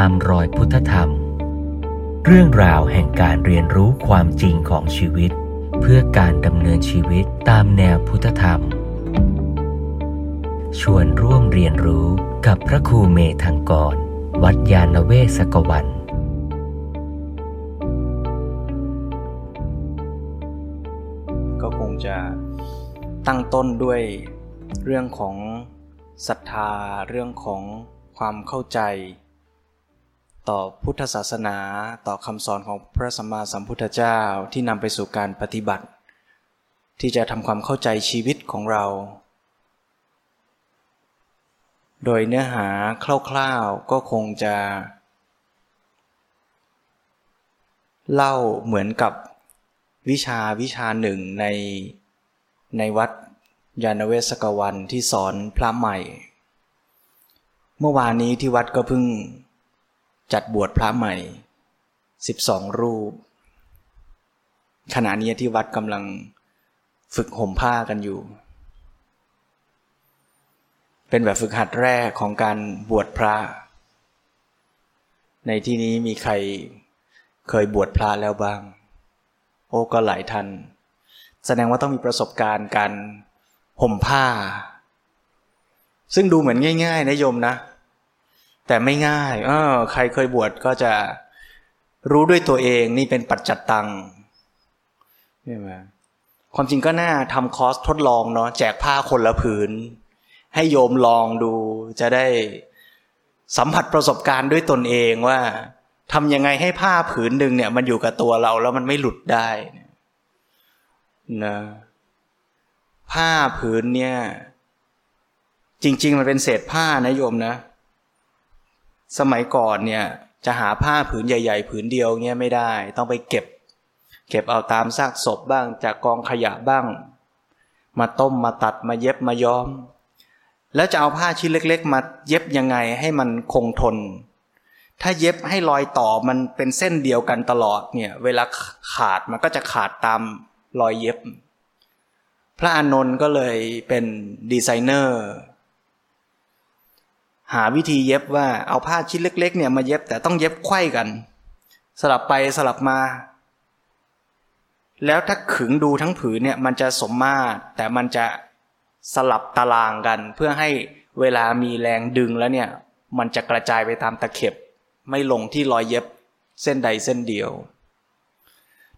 ตามรอยพุทธธรรม เรื่องราวแห่งการเรียนรู้ความจริงของชีวิต เพื่อการดำเนินชีวิตตามแนวพุทธธรรม ชวนร่วมเรียนรู้กับพระครูเมธังกร วัดยาณเวศกวันก็คงจะตั้งต้นด้วยเรื่องของศรัทธาเรื่องของความเข้าใจ ต่อพุทธศาสนาต่อคำสอนของพระสัมมาสัมพุทธเจ้าที่นำไปสู่การปฏิบัติ ที่จะทำความเข้าใจชีวิตของเรา โดยเนื้อหาคร่าวๆก็คงจะ เล่าเหมือนกับวิชาวิชาหนึ่งในในวัดยานเวศกวันที่สอนพระใหม่ เมื่อวานนี้ที่วัดก็เพิ่ง จัดบวชพระใหม่ 12 รูป ขณะนี้ที่วัดกำลังฝึกห่มผ้ากันอยู่ เป็นแบบฝึกหัดแรกของการบวชพระ ในที่นี้มีใครเคยบวชพระแล้วบ้าง โอ้ก็หลายท่าน แสดงว่าต้องมีประสบการณ์การห่มผ้า ซึ่งดูเหมือนง่าย ๆนะโยมนะ แต่ไม่ง่าย เออ ใครเคยบวชก็จะรู้ด้วยตัวเองนี่เป็นปัจจัตตังใช่ไหมความจริงก็น่าทำคอร์สทดลองเนาะแจกผ้าคนละผืน ให้โยมลองดู จะได้สัมผัสประสบการณ์ด้วยตนเองว่าทำยังไงให้ผ้าผืนหนึ่งเนี่ย มันอยู่กับตัวเราแล้วมันไม่หลุดได้นะผ้าผืนเนี่ย จริง ๆ มันเป็นเศษผ้านะโยมนะ สมัยก่อนเนี่ยจะหาผ้าผืนใหญ่ ๆ ผืนเดียวเนี่ยไม่ได้ ต้องไปเก็บ เก็บเอาตามซากศพบ้าง จากกองขยะบ้าง มาต้มมาตัดมาเย็บมาย้อม แล้วจะเอาผ้าชิ้นเล็ก ๆ มาเย็บยังไงให้มันคงทน ถ้าเย็บให้รอยต่อมันเป็นเส้นเดียวกันตลอดเนี่ย เวลาขาดมันก็จะขาดตามรอยเย็บ พระอานนท์ก็เลยเป็นดีไซเนอร์ หาวิธีเย็บว่าเอาผ้าชิ้นเล็ก ๆ เนี่ยมาเย็บแต่ต้องเย็บไขว้กัน สลับไปสลับมา แล้วถ้าขึงดูทั้งผืนเนี่ยมันจะสมมาตรแต่มันจะสลับตารางกัน เพื่อให้เวลามีแรงดึงแล้วเนี่ย มันจะกระจายไปตามตะเข็บ ไม่ลงที่รอยเย็บเส้นใดเส้นเดียว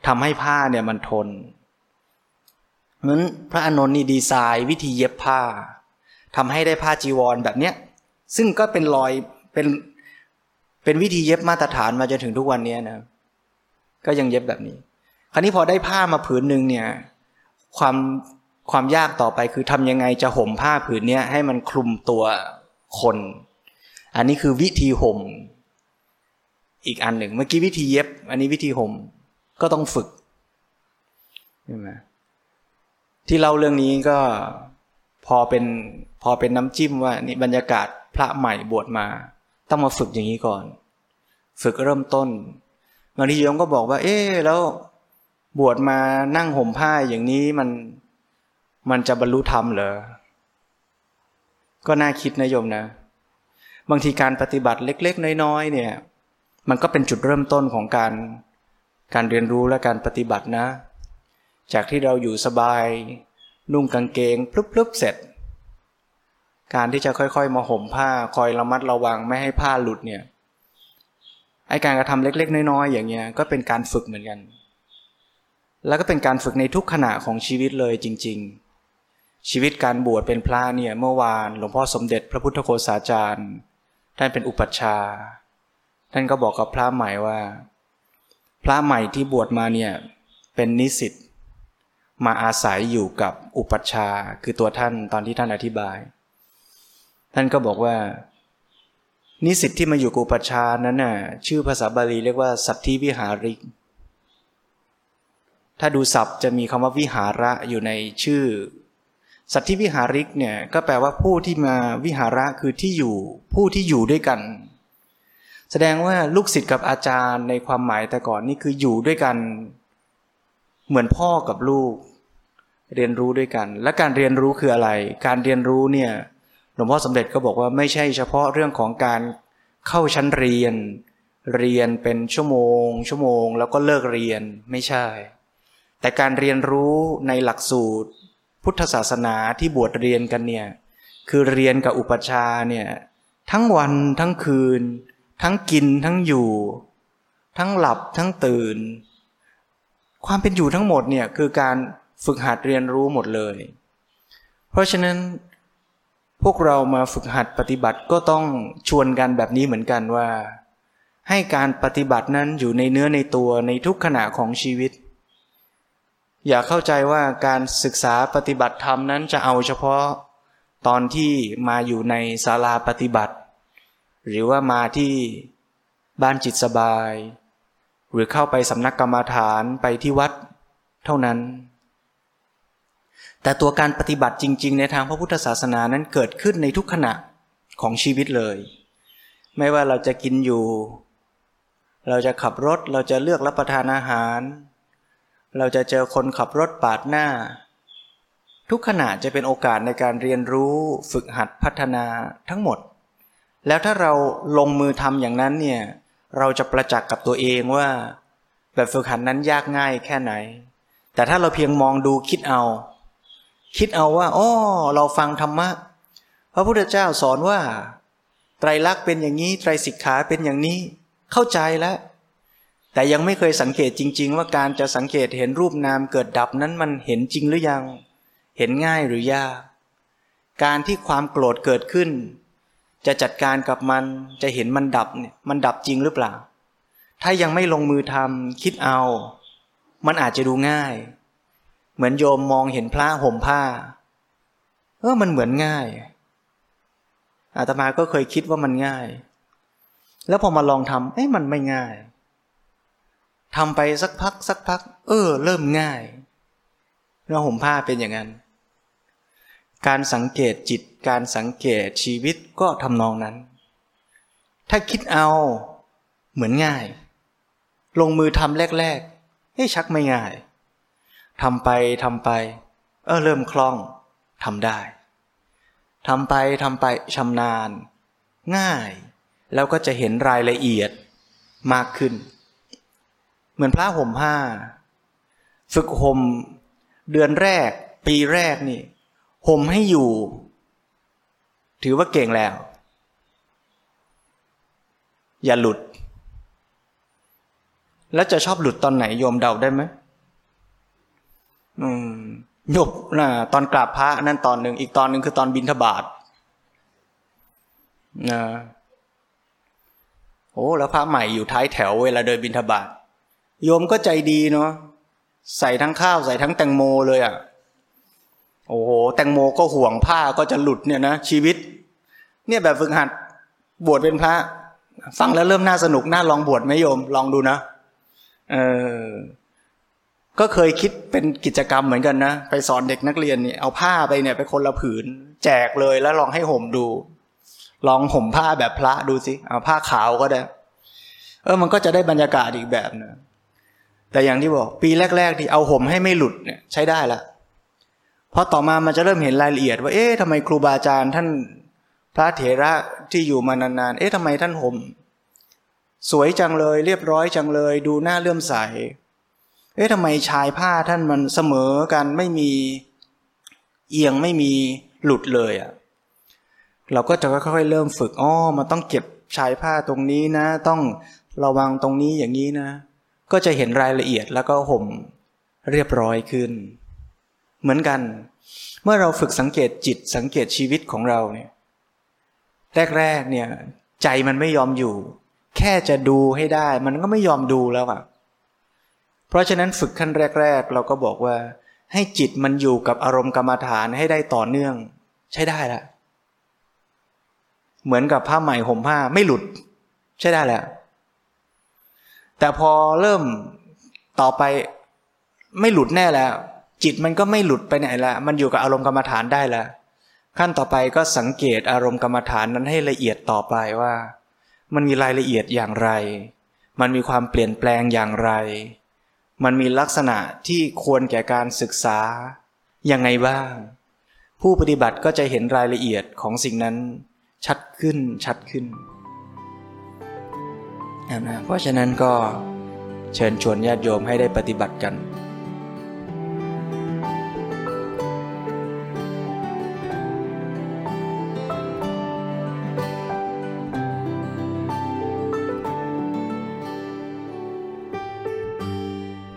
ทำให้ผ้าเนี่ยมันทนเหมือนพระอนนท์นี่ดีไซน์วิธีเย็บผ้าทำให้ได้ผ้าจีวรแบบเนี้ย ซึ่งก็เป็นรอยเป็นเป็นวิธีเย็บมาตรฐานมาจนถึงทุกวันนี้นะ ก็ยังเย็บแบบนี้ คราวนี้พอได้ผ้ามาผืนหนึ่งเนี่ย ความความยากต่อไปคือทำยังไงจะห่มผ้าผืนนี้ให้มันคลุมตัวคน อันนี้คือวิธีห่ม อีกอันหนึ่ง เมื่อกี้วิธีเย็บ อันนี้วิธีห่ม ก็ต้องฝึกใช่ไหมที่เล่าเรื่องนี้ก็ พอเป็นพอเป็นน้ำจิ้มว่านี่บรรยากาศพระใหม่บวชมา ต้องมาฝึกอย่างนี้ก่อน ฝึกเริ่มต้นบางทีโยมก็บอกว่า เอ๊แล้วบวชมานั่งห่มผ้าอย่างนี้มันมันจะบรรลุธรรมเหรอ ก็น่าคิดนะโยมนะ บางทีการปฏิบัติเล็ก ๆ น้อยๆเนี่ย มันก็เป็นจุดเริ่มต้นของการการเรียนรู้และการปฏิบัตินะ จากที่เราอยู่สบาย นุ่งกางเกงพลุบๆเสร็จ การที่จะค่อยๆมาห่มผ้าคอยระมัดระวังไม่ให้ผ้าหลุดเนี่ยไอการกระทำเล็ก ๆ น้อยๆอย่างเงี้ยก็เป็นการฝึกเหมือนกัน แล้วก็เป็นการฝึกในทุกขณะของชีวิตเลยจริง ๆ ชีวิตการบวชเป็นพระเนี่ยเมื่อวานหลวงพ่อสมเด็จพระพุทธโฆษาจารย์ท่านเป็นอุปัชฌาย์ท่านก็บอกกับพระใหม่ว่า พระใหม่ที่บวชมาเนี่ยเป็นนิสิต มาอาศัยอยู่กับอุปัชฌาย์คือตัวท่านตอนที่ท่านอธิบาย ท่านก็บอกว่า นิสิตที่มาอยู่กับอุปัชฌาย์นั้นน่ะชื่อภาษาบาลีเรียกว่า สัตธิวิหาริก ถ้าดูศัพท์จะมีคำว่าวิหาระอยู่ในชื่อ สัตธิวิหาริกเนี่ยก็แปลว่าผู้ที่มาวิหาระคือที่อยู่ผู้ที่อยู่ด้วยกัน แสดงว่าลูกศิษย์กับอาจารย์ในความหมายแต่ก่อนนี่คืออยู่ด้วยกัน เหมือนพ่อกับลูก เรียนรู้ด้วยกัน และการเรียนรู้คืออะไร การเรียนรู้เนี่ยหลวงพ่อสมเด็จก็บอกว่าไม่ใช่เฉพาะเรื่องของการเข้าชั้นเรียน เรียนเป็นชั่วโมง ชั่วโมง แล้วก็เลิกเรียนไม่ใช่ แต่การเรียนรู้ในหลักสูตร พุทธศาสนาที่บวชเรียนกันเนี่ยคือเรียนกับอุปชาเนี่ยทั้งวันทั้งคืน ทั้งกินทั้งอยู่ ทั้งหลับทั้งตื่น ความเป็นอยู่ทั้งหมดเนี่ยคือการฝึกหัดเรียนรู้หมดเลย เพราะฉะนั้นพวกเรามาฝึกหัดปฏิบัติก็ต้องชวนกันแบบนี้เหมือนกันว่า ให้การปฏิบัตินั้นอยู่ในเนื้อในตัวในทุกขณะของชีวิต อย่าเข้าใจว่าการศึกษาปฏิบัติธรรมนั้นจะเอาเฉพาะตอนที่มาอยู่ในศาลาปฏิบัติ หรือว่ามาที่บ้านจิตสบาย รือเข้าไปสำนักกรรมฐานไปที่วัดเท่านั้น แต่ตัวการปฏิบัติจริง ๆ ในทางพระพุทธศาสนานั้นเกิดขึ้นในทุกขณะของชีวิตเลย ไม่ว่าเราจะกินอยู่ เราจะขับรถเราจะเลือกรับประทานอาหาร เราจะเจอคนขับรถปาดหน้า ทุกขณะจะเป็นโอกาสในการเรียนรู้ฝึกหัดพัฒนาทั้งหมด แล้วถ้าเราลงมือทำอย่างนั้นเนี่ย เราจะประจักษ์กับตัวเองว่า แบบฝึกหัดนั้นยากง่ายแค่ไหน แต่ถ้าเราเพียงมองดูคิดเอา คิดเอาว่าอ๋อเราฟังธรรมะ พระพุทธเจ้าสอนว่า ไตรลักษณ์เป็นอย่างนี้ ไตรสิกขาเป็นอย่างนี้ เข้าใจแล้ว แต่ยังไม่เคยสังเกตจริง ๆ ว่าการจะสังเกตเห็นรูปนามเกิดดับนั้นมันเห็นจริงหรือยัง เห็นง่ายหรือยาก การที่ความโกรธเกิดขึ้น จะจัดการกับมันจะเห็นมันดับเนี่ยมันดับจริงหรือเปล่า ถ้ายังไม่ลงมือทำคิดเอา มันอาจจะดูง่าย เหมือนโยมมองเห็นพระห่มผ้าเออมันเหมือนง่าย อาตมาก็เคยคิดว่ามันง่าย แล้วพอมาลองทำเอ้มันไม่ง่ายทำไปสักพักสักพัก เออ เริ่มง่ายเรื่องห่มผ้าเป็นอย่างนั้น การสังเกตจิต การสังเกตชีวิตก็ทำนองนั้น ถ้าคิดเอาเหมือนง่าย ลงมือทำแรกๆเฮ้ชักไม่ง่ายทำไปทำไป เออเริ่มคล่องทำได้ทำไปทำไปชำนาญ ง่าย แล้วก็จะเห็นรายละเอียดมากขึ้น เหมือนพระห่มผ้า ฝึกห่มเดือนแรก ปีแรกนี่ห่มให้อยู่ ถือว่าเก่งแล้ว อย่าหลุด แล้วจะชอบหลุดตอนไหนโยมเดาได้ไหมอืมยบนะตอนกราบพระนั่นตอนหนึ่งอีกตอนหนึ่งคือตอนบินทบาทนะโอ้แล้วพระใหม่อยู่ท้ายแถวเวลาเดินบินทบาทโยมก็ใจดีเนาะใส่ทั้งข้าวใส่ทั้งแตงโมเลยอะ โอ้โหแตงโมก็ห่วงผ้าก็จะหลุดเนี่ยนะชีวิต เนี่ยแบบฝึกหัดบวชเป็นพระ ฟังแล้วเริ่มน่าสนุกน่าลองบวชไหมโยม ลองดูนะเออก็เคยคิดเป็นกิจกรรมเหมือนกันนะ ไปสอนเด็กนักเรียนเนี่ยเอาผ้าไปเนี่ยไปคนละผืน แจกเลยแล้วลองให้ห่มดู ลองห่มผ้าแบบพระดูสิเอาผ้าขาวก็ได้ เออมันก็จะได้บรรยากาศอีกแบบนะแต่อย่างที่บอก ปีแรก ๆ ที่เอาห่มให้ไม่หลุดเนี่ยใช้ได้ละ พอต่อมามันจะเริ่มเห็นรายละเอียด ว่าเอ๊ะทำไมครูบาอาจารย์ท่านพระเถระที่อยู่มานานๆ เอ๊ะทำไมท่านห่มสวยจังเลยเรียบร้อยจังเลย ดูหน้าเลื่อมใส เอ๊ะทำไมชายผ้าท่านมันเสมอกันไม่มีเอียงไม่มีหลุดเลยอะ่ะเราก็จะค่อยๆเริ่มฝึกอ๋อมันต้องเก็บชายผ้าตรงนี้นะ ต้องระวังตรงนี้อย่างนี้นะ ก็จะเห็นรายละเอียดแล้วก็ห่มเรียบร้อยขึ้น เหมือนกัน เมื่อเราฝึกสังเกตจิตสังเกตชีวิตของเราเนี่ยแรกๆเนี่ยใจมันไม่ยอมอยู่ แค่จะดูให้ได้ มันก็ไม่ยอมดูแล้วอะเพราะฉะนั้นฝึกขั้นแรก ๆ เราก็บอกว่า ให้จิตมันอยู่กับอารมณ์กรรมฐานให้ได้ต่อเนื่อง ใช้ได้ละเหมือนกับผ้าใหม่ห่มผ้าไม่หลุด ใช้ได้แหล้วแต่พอเริ่มต่อไปไม่หลุดแน่แล้ว จิตมันก็ไม่หลุดไปไหนละ มันอยู่กับอารมณ์กรรมฐานได้ล้วขั้นต่อไปก็สังเกตอารมณ์กรรมฐานนั้นให้ละเอียดต่อไปว่า มันมีรายละเอียดอย่างไร มันมีความเปลี่ยนแปลงอย่างไร มันมีลักษณะที่ควรแก่การศึกษา ยังไงบ้าง ผู้ปฏิบัติก็จะเห็นรายละเอียดของสิ่งนั้นชัดขึ้นชัดขึ้นนะเพราะฉะนั้นก็เชิญชวนญาติโยมให้ได้ปฏิบัติกัน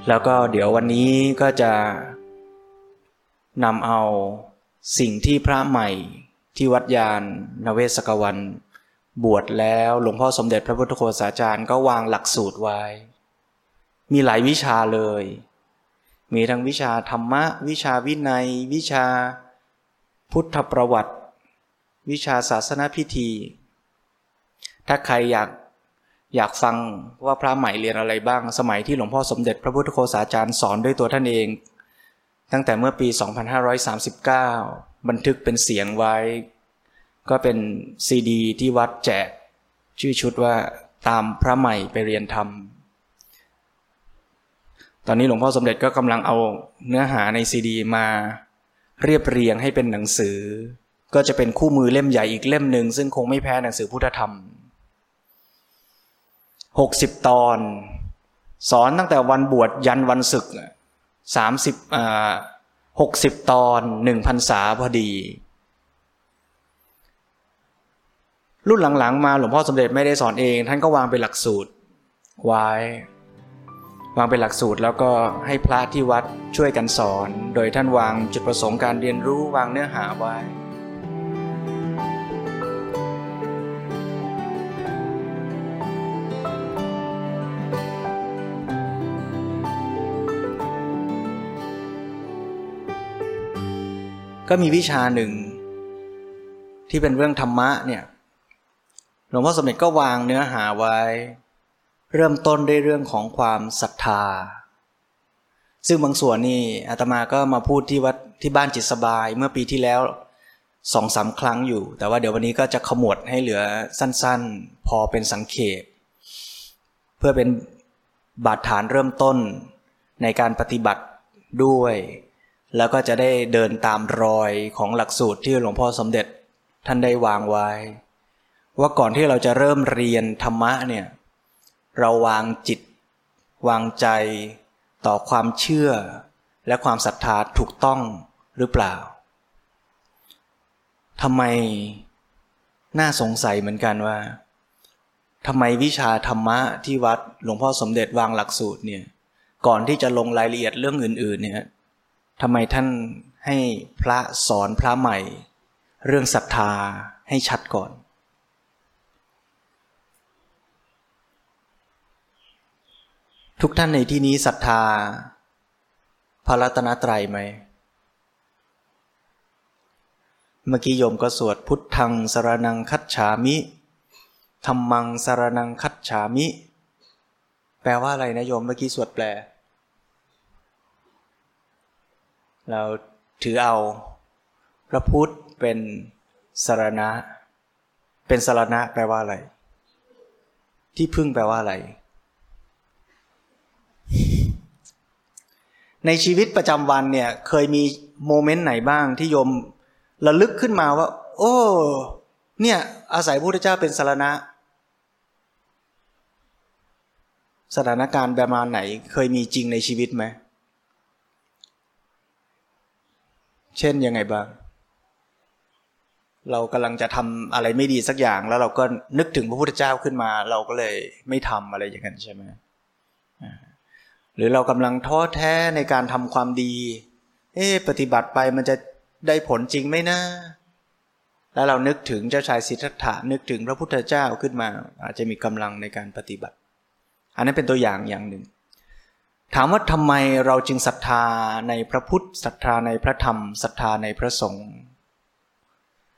แล้วก็เดี๋ยววันนี้ก็จะนำเอาสิ่งที่พระใหม่ที่วัดยานนเวศกวัน บวชแล้วหลวงพ่อสมเด็จพระพุทธโฆษาจารย์ก็วางหลักสูตรไว้ มีหลายวิชาเลย มีทั้งวิชาธรรมะ วิชาวินัย วิชาพุทธประวัติ วิชาศาสนาพิธี ถ้าใครอยาก อยากฟังว่าพระใหม่เรียนอะไรบ้างสมัยที่หลวงพ่อสมเด็จพระพุทธโฆษาจารย์สอนด้วยตัวท่านเอง ตั้งแต่เมื่อปี 2539 บันทึกเป็นเสียงไว้ ก็เป็นซีดี ที่วัดแจก ชื่อชุดว่าตามพระใหม่ไปเรียนธรรม ตอนนี้หลวงพ่อสมเด็จก็กำลังเอาเนื้อหาในซีดี มาเรียบเรียงให้เป็นหนังสือ ก็จะเป็นคู่มือเล่มใหญ่อีกเล่มหนึ่งซึ่งคงไม่แพ้หนังสือพุทธธรรม หกสิบตอน สอนตั้งแต่วันบวชยันวันศึกสามสิบอ่าหกสิบตอนหนึ่งพันษาพอดี รุ่นหลังๆ มาหลวงพ่อสมเด็จไม่ได้สอนเอง ท่านก็วางเป็นหลักสูตรไว้ วางเป็นหลักสูตรแล้วก็ให้พระที่วัดช่วยกันสอน โดยท่านวางจุดประสงค์การเรียนรู้วางเนื้อหาไว้ ก็มีวิชาหนึ่ง ที่เป็นเรื่องธรรมะเนี่ยหลวงพ่อสมเด็จก็วางเนื้อหาไว้ เริ่มต้นด้วยเรื่องของความศรัทธา ซึ่งบางส่วนนี่อาตมาก็มาพูดที่วัดที่บ้านจิตสบายเมื่อปีที่แล้วสองสาครั้งอยู่ แต่ว่าเดี๋ยววันนี้ก็จะขมวดให้เหลือสั้นๆ พอเป็นสังเขปเพื่อเป็นบาดฐานเริ่มต้นในการปฏิบัติด้วย แล้วก็จะได้เดินตามรอยของหลักสูตรที่หลวงพ่อสมเด็จท่านได้วางไว้ ว่าก่อนที่เราจะเริ่มเรียนธรรมะเนี่ยเราวางจิต วางใจต่อความเชื่อ และความศรัทธาถูกต้องหรือเปล่าทำไมน่าสงสัยเหมือนกันว่าทำไมวิชาธรรมะที่วัดหลวงพ่อสมเด็จวางหลักสูตรเนี่ย ก่อนที่จะลงรายละเอียดเรื่องอื่น ๆ เนี่ย ทำไมท่านให้พระสอนพระใหม่ เรื่องศรัทธาให้ชัดก่อน ทุกท่านในที่นี้ศรัทธา พระรัตนตรัยไหม เมื่อกี้โยมก็สวดพุทธังสรนังคัจฉามิธรรมังสรนังคัจฉามิ แปลว่าอะไรนะโยมเมื่อกี้สวดแปล เราถือเอา พระพุทธเป็นสารณะ เป็นสารณะแปลว่าอะไร ที่พึ่งแปลว่าอะไร ในชีวิตประจำวันเนี่ย เคยมีโมเมนต์ไหนบ้างที่โยมระลึกขึ้นมาว่า โอ้ เนี่ย อาศัยพระพุทธเจ้าเป็นสารณะ สถานการณ์ประมาณไหน เคยมีจริงในชีวิตไหม เช่นยังไงบ้าง เรากำลังจะทำอะไรไม่ดีสักอย่าง แล้วเราก็นึกถึงพระพุทธเจ้าขึ้นมา เราก็เลยไม่ทำอะไรอย่างนั้นใช่ไหมหรือเรากำลังท้อแท้ในการทำความดี เอ๊ปฏิบัติไปมันจะได้ผลจริงไหมนะแล้วเรานึกถึงเจ้าชายสิทธัตถะนึกถึงพระพุทธเจ้าขึ้นมา อาจจะมีกำลังในการปฏิบัติ อันนั้นเป็นตัวอย่างอย่างหนึ่ง ถามว่าทำไมเราจึงศรัทธาในพระพุทธศรัทธาในพระธรรมศรัทธาในพระสงฆ์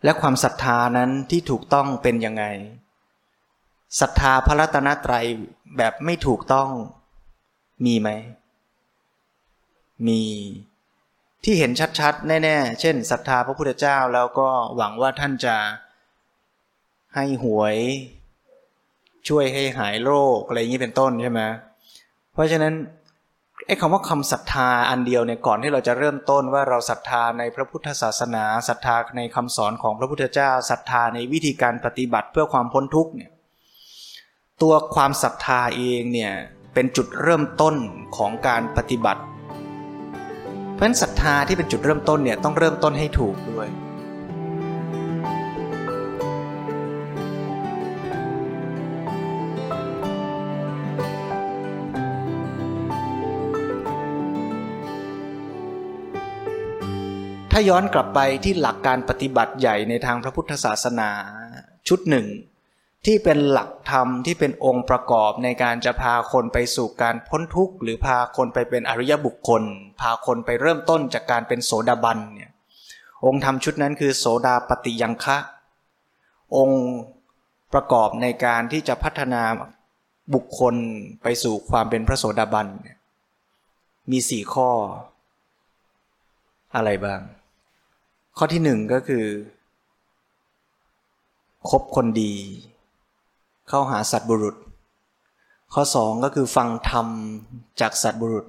และความศรัทธานั้นที่ถูกต้องเป็นยังไงศรัทธาพระรัตนตรัยแบบไม่ถูกต้องมีไหม มีที่เห็นชัดๆ แน่ๆ เช่นศรัทธาพระพุทธเจ้าแล้วก็หวังว่าท่านจะให้หวย ช่วยให้หายโรคอะไรอย่างนี้เป็นต้นใช่ไหมเพราะฉะนั้น ไอ้คำว่าคำศรัทธาอันเดียวเนี่ยก่อนที่เราจะเริ่มต้นว่าเราศรัทธาในพระพุทธศาสนาศรัทธาในคำสอนของพระพุทธเจ้าศรัทธาในวิธีการปฏิบัติเพื่อความพ้นทุกข์เนี่ยตัวความศรัทธาเองเนี่ยเป็นจุดเริ่มต้นของการปฏิบัติ เพราะฉะนั้นศรัทธาที่เป็นจุดเริ่มต้นเนี่ยต้องเริ่มต้นให้ถูกด้วย ถ้าย้อนกลับไปที่หลักการปฏิบัติใหญ่ในทางพระพุทธศาสนาชุดหนึ่ง ที่เป็นหลักธรรมที่เป็นองค์ประกอบในการจะพาคนไปสู่การพ้นทุกข์ หรือพาคนไปเป็นอริยบุคคล พาคนไปเริ่มต้นจากการเป็นโสดาบันเนี่ยองค์ธรรมชุดนั้นคือโสดาปฏิยังคะ องค์ประกอบในการที่จะพัฒนาบุคคลไปสู่ความเป็นพระโสดาบันมีสี่ข้อ อะไรบ้าง ข้อที่หนึ่งก็คือคบคนดี เข้าหาสัตบุรุษ ข้อสองก็คือฟังธรรมจากสัตบุรุษ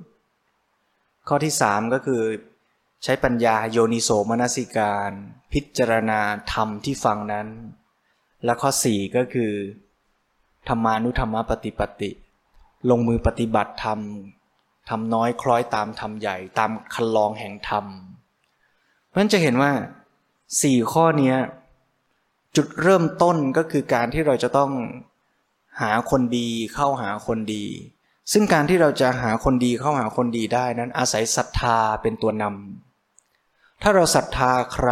ข้อที่สามก็คือใช้ปัญญาโยนิโสมนสิการ พิจารณาธรรมที่ฟังนั้น และข้อสี่ก็คือ ธรรมานุธรรมปฏิปติ ลงมือปฏิบัติธรรมทำน้อยคล้อยตามธรรมใหญ่ตามคันลองแห่งธรรม เพราะฉะนั้นจะเห็นว่าสี่ข้อนี้จุดเริ่มต้นก็คือการที่เราจะต้องหาคนดีเข้าหาคนดี ซึ่งการที่เราจะหาคนดีเข้าหาคนดีได้นั้น อาศัยศรัทธาเป็นตัวนำถ้าเราศรัทธาใคร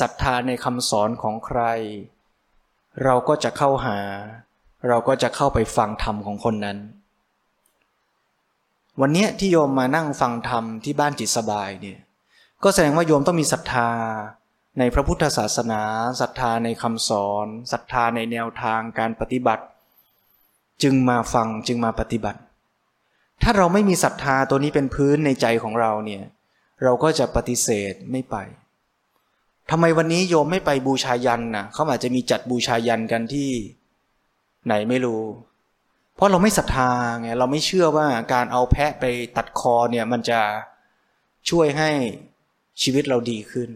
ศรัทธาในคำสอนของใคร เราก็จะเข้าหา เราก็จะเข้าไปฟังธรรมของคนนั้น วันนี้ที่โยมมานั่งฟังธรรมที่บ้านจิตสบายเนี่ย ก็แสดงว่าโยมต้องมีศรัทธาในพระพุทธศาสนาศรัทธาในคำสอนศรัทธาในแนวทางการปฏิบัติ จึงมาฟังจึงมาปฏิบัติ ถ้าเราไม่มีศรัทธาตัวนี้เป็นพื้นในใจของเราเนี่ยเราก็จะปฏิเสธไม่ไปทำไมวันนี้โยมไม่ไปบูชายันนะเขาอาจจะมีจัดบูชายันกันที่ไหนไม่รู้ เพราะเราไม่ศรัทธาไงเราไม่เชื่อว่าการเอาแพะไปตัดคอเนี่ยมันจะช่วยให้ ชีวิตเราดีขึ้น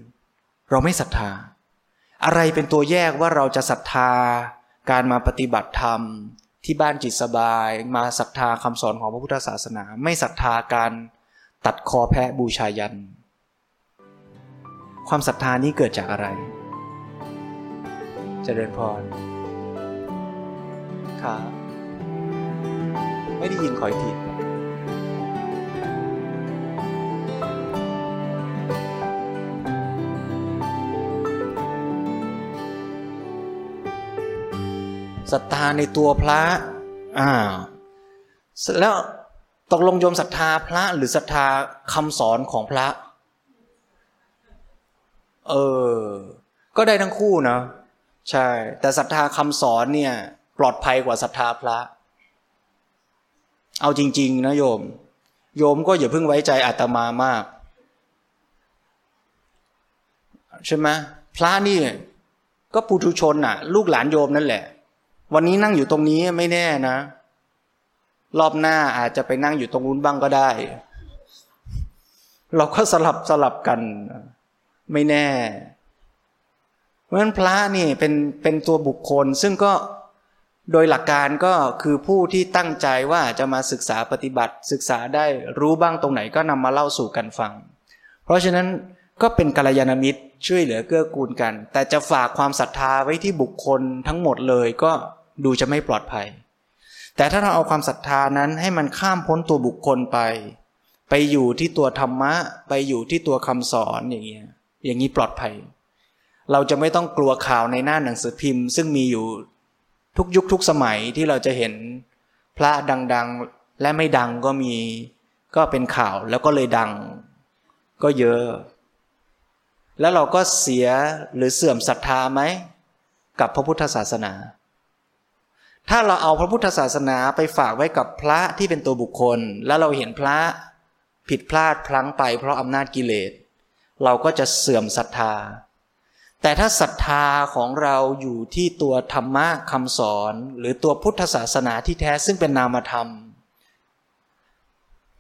เราไม่ศรัทธา อะไรเป็นตัวแยกว่าเราจะศรัทธา การมาปฏิบัติธรรม ที่บ้านจิตสบาย มาศรัทธาคำสอนของพระพุทธศาสนา ไม่ศรัทธาการตัดคอแพะบูชายัน ความศรัทธานี้เกิดจากอะไรเจริญพรครับไม่ได้ยินขอยที ศรัทธาในตัวพระอ่าแล้วตกลงโยมศรัทธาพระหรือศรัทธาคำสอนของพระ เออ ก็ได้ทั้งคู่นะใช่ แต่ศรัทธาคำสอนเนี่ย ปลอดภัยกว่าศรัทธาพระ เอาจริง ๆ นะโยม โยมก็อย่าเพิ่งไว้ใจอาตมามาก ใช่ไหมพระนี่ ก็ปุถุชนน่ะ ลูกหลานโยมนั่นแหละ วันนี้นั่งอยู่ตรงนี้ไม่แน่นะ รอบหน้าอาจจะไปนั่งอยู่ตรงนู้นบ้างก็ได้ เราก็สลับสลับกัน ไม่แน่ เพราะฉะนั้นพระนี่เป็นเป็นตัวบุคคล ซึ่งก็โดยหลักการก็คือผู้ที่ตั้งใจว่าจะมาศึกษาปฏิบัติ ศึกษาได้รู้บ้างตรงไหนก็นำมาเล่าสู่กันฟัง เพราะฉะนั้นก็เป็นกัลยาณมิตรช่วยเหลือเกื้อกูลกัน แต่จะฝากความศรัทธาไว้ที่บุคคลทั้งหมดเลยก็ ดูจะไม่ปลอดภัย แต่ถ้าเราเอาความศรัทธานั้นให้มันข้ามพ้นตัวบุคคลไป ไปอยู่ที่ตัวธรรมะ ไปอยู่ที่ตัวคำสอนอย่างเงี้ยอย่างนี้ปลอดภัย เราจะไม่ต้องกลัวข่าวในหน้าหนังสือพิมพ์ ซึ่งมีอยู่ทุกยุคทุกสมัยที่เราจะเห็นพระดังๆ และไม่ดังก็มีก็เป็นข่าวแล้วก็เลยดัง ก็เยอะ แล้วเราก็เสียหรือเสื่อมศรัทธาไหม กับพระพุทธศาสนา ถ้าเราเอาพระพุทธศาสนาไปฝากไว้กับพระที่เป็นตัวบุคคล แล้วเราเห็นพระผิดพลาดพลั้งไปเพราะอำนาจกิเลส เราก็จะเสื่อมศรัทธา แต่ถ้าศรัทธาของเราอยู่ที่ตัวธรรมะคำสอน หรือตัวพุทธศาสนาที่แท้ซึ่งเป็นนามธรรม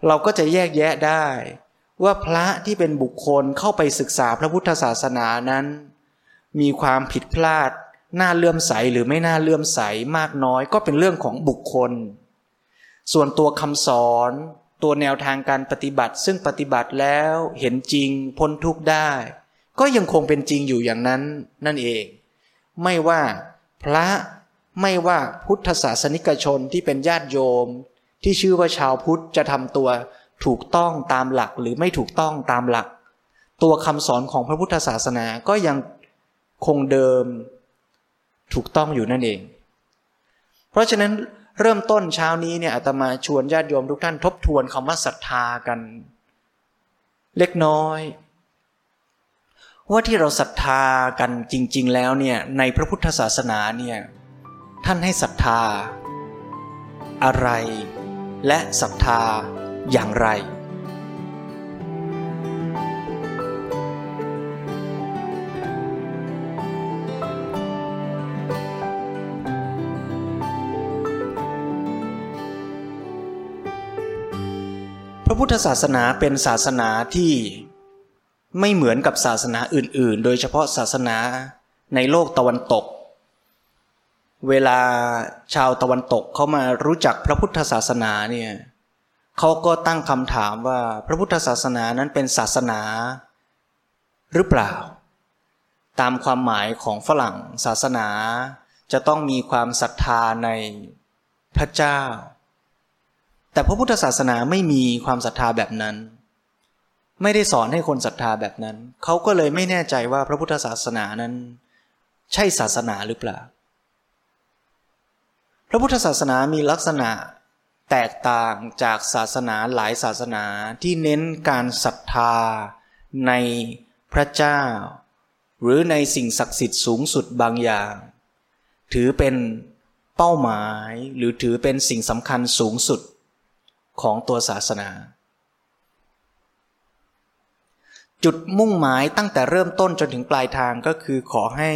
เราก็จะแยกแยะได้ ว่าพระที่เป็นบุคคลเข้าไปศึกษาพระพุทธศาสนานั้น มีความผิดพลาด น่าเลื่อมใสหรือไม่น่าเลื่อมใสมากน้อยก็เป็นเรื่องของบุคคล ส่วนตัวคำสอน ตัวแนวทางการปฏิบัติ ซึ่งปฏิบัติแล้วเห็นจริงพ้นทุกข์ได้ ก็ยังคงเป็นจริงอยู่อย่างนั้นนั่นเอง ไม่ว่าพระไม่ว่าพุทธศาสนิกชนที่เป็นญาติโยม ที่ชื่อว่าชาวพุทธจะทำตัวถูกต้องตามหลักหรือไม่ถูกต้องตามหลัก ตัวคำสอนของพระพุทธศาสนาก็ยังคงเดิม ถูกต้องอยู่นั่นเอง เพราะฉะนั้นเริ่มต้นเช้านี้เนี่ยอาตมาชวนญาติโยมทุกท่านทบทวนคำว่าศรัทธากัน เล็กน้อย ว่าที่เราศรัทธากันจริง ๆ แล้วเนี่ยในพระพุทธศาสนาเนี่ยท่านให้ศรัทธา อะไร และศรัทธาอย่างไร ระพุทธศาสนาเป็นศาสนาที่ไม่เหมือนกับศาสนาอื่น ๆ โดยเฉพาะศาสนาในโลกตะวันตก เวลาชาวตะวันตกเขามารู้จักพระพุทธศาสนาเนี่ยเขาก็ตั้งคำถามว่าพระพุทธศาสนานั้นเป็นศาสนาหรือเปล่า ตามความหมายของฝรั่งศาสนาจะต้องมีความศรัทธาในพระเจ้า แต่พระพุทธศาสนาไม่มีความศรัทธาแบบนั้น ไม่ได้สอนให้คนศรัทธาแบบนั้น เขาก็เลยไม่แน่ใจว่าพระพุทธศาสนานั้น ใช่ศาสนาหรือเปล่า พระพุทธศาสนามีลักษณะแตกต่างจากศาสนาหลายศาสนาที่เน้นการศรัทธาในพระเจ้า หรือในสิ่งศักดิ์สิทธิ์สูงสุดบางอย่าง ถือเป็นเป้าหมายหรือถือเป็นสิ่งสำคัญสูงสุด ของตัวศาสนา จุดมุ่งหมายตั้งแต่เริ่มต้นจนถึงปลายทางก็คือขอให้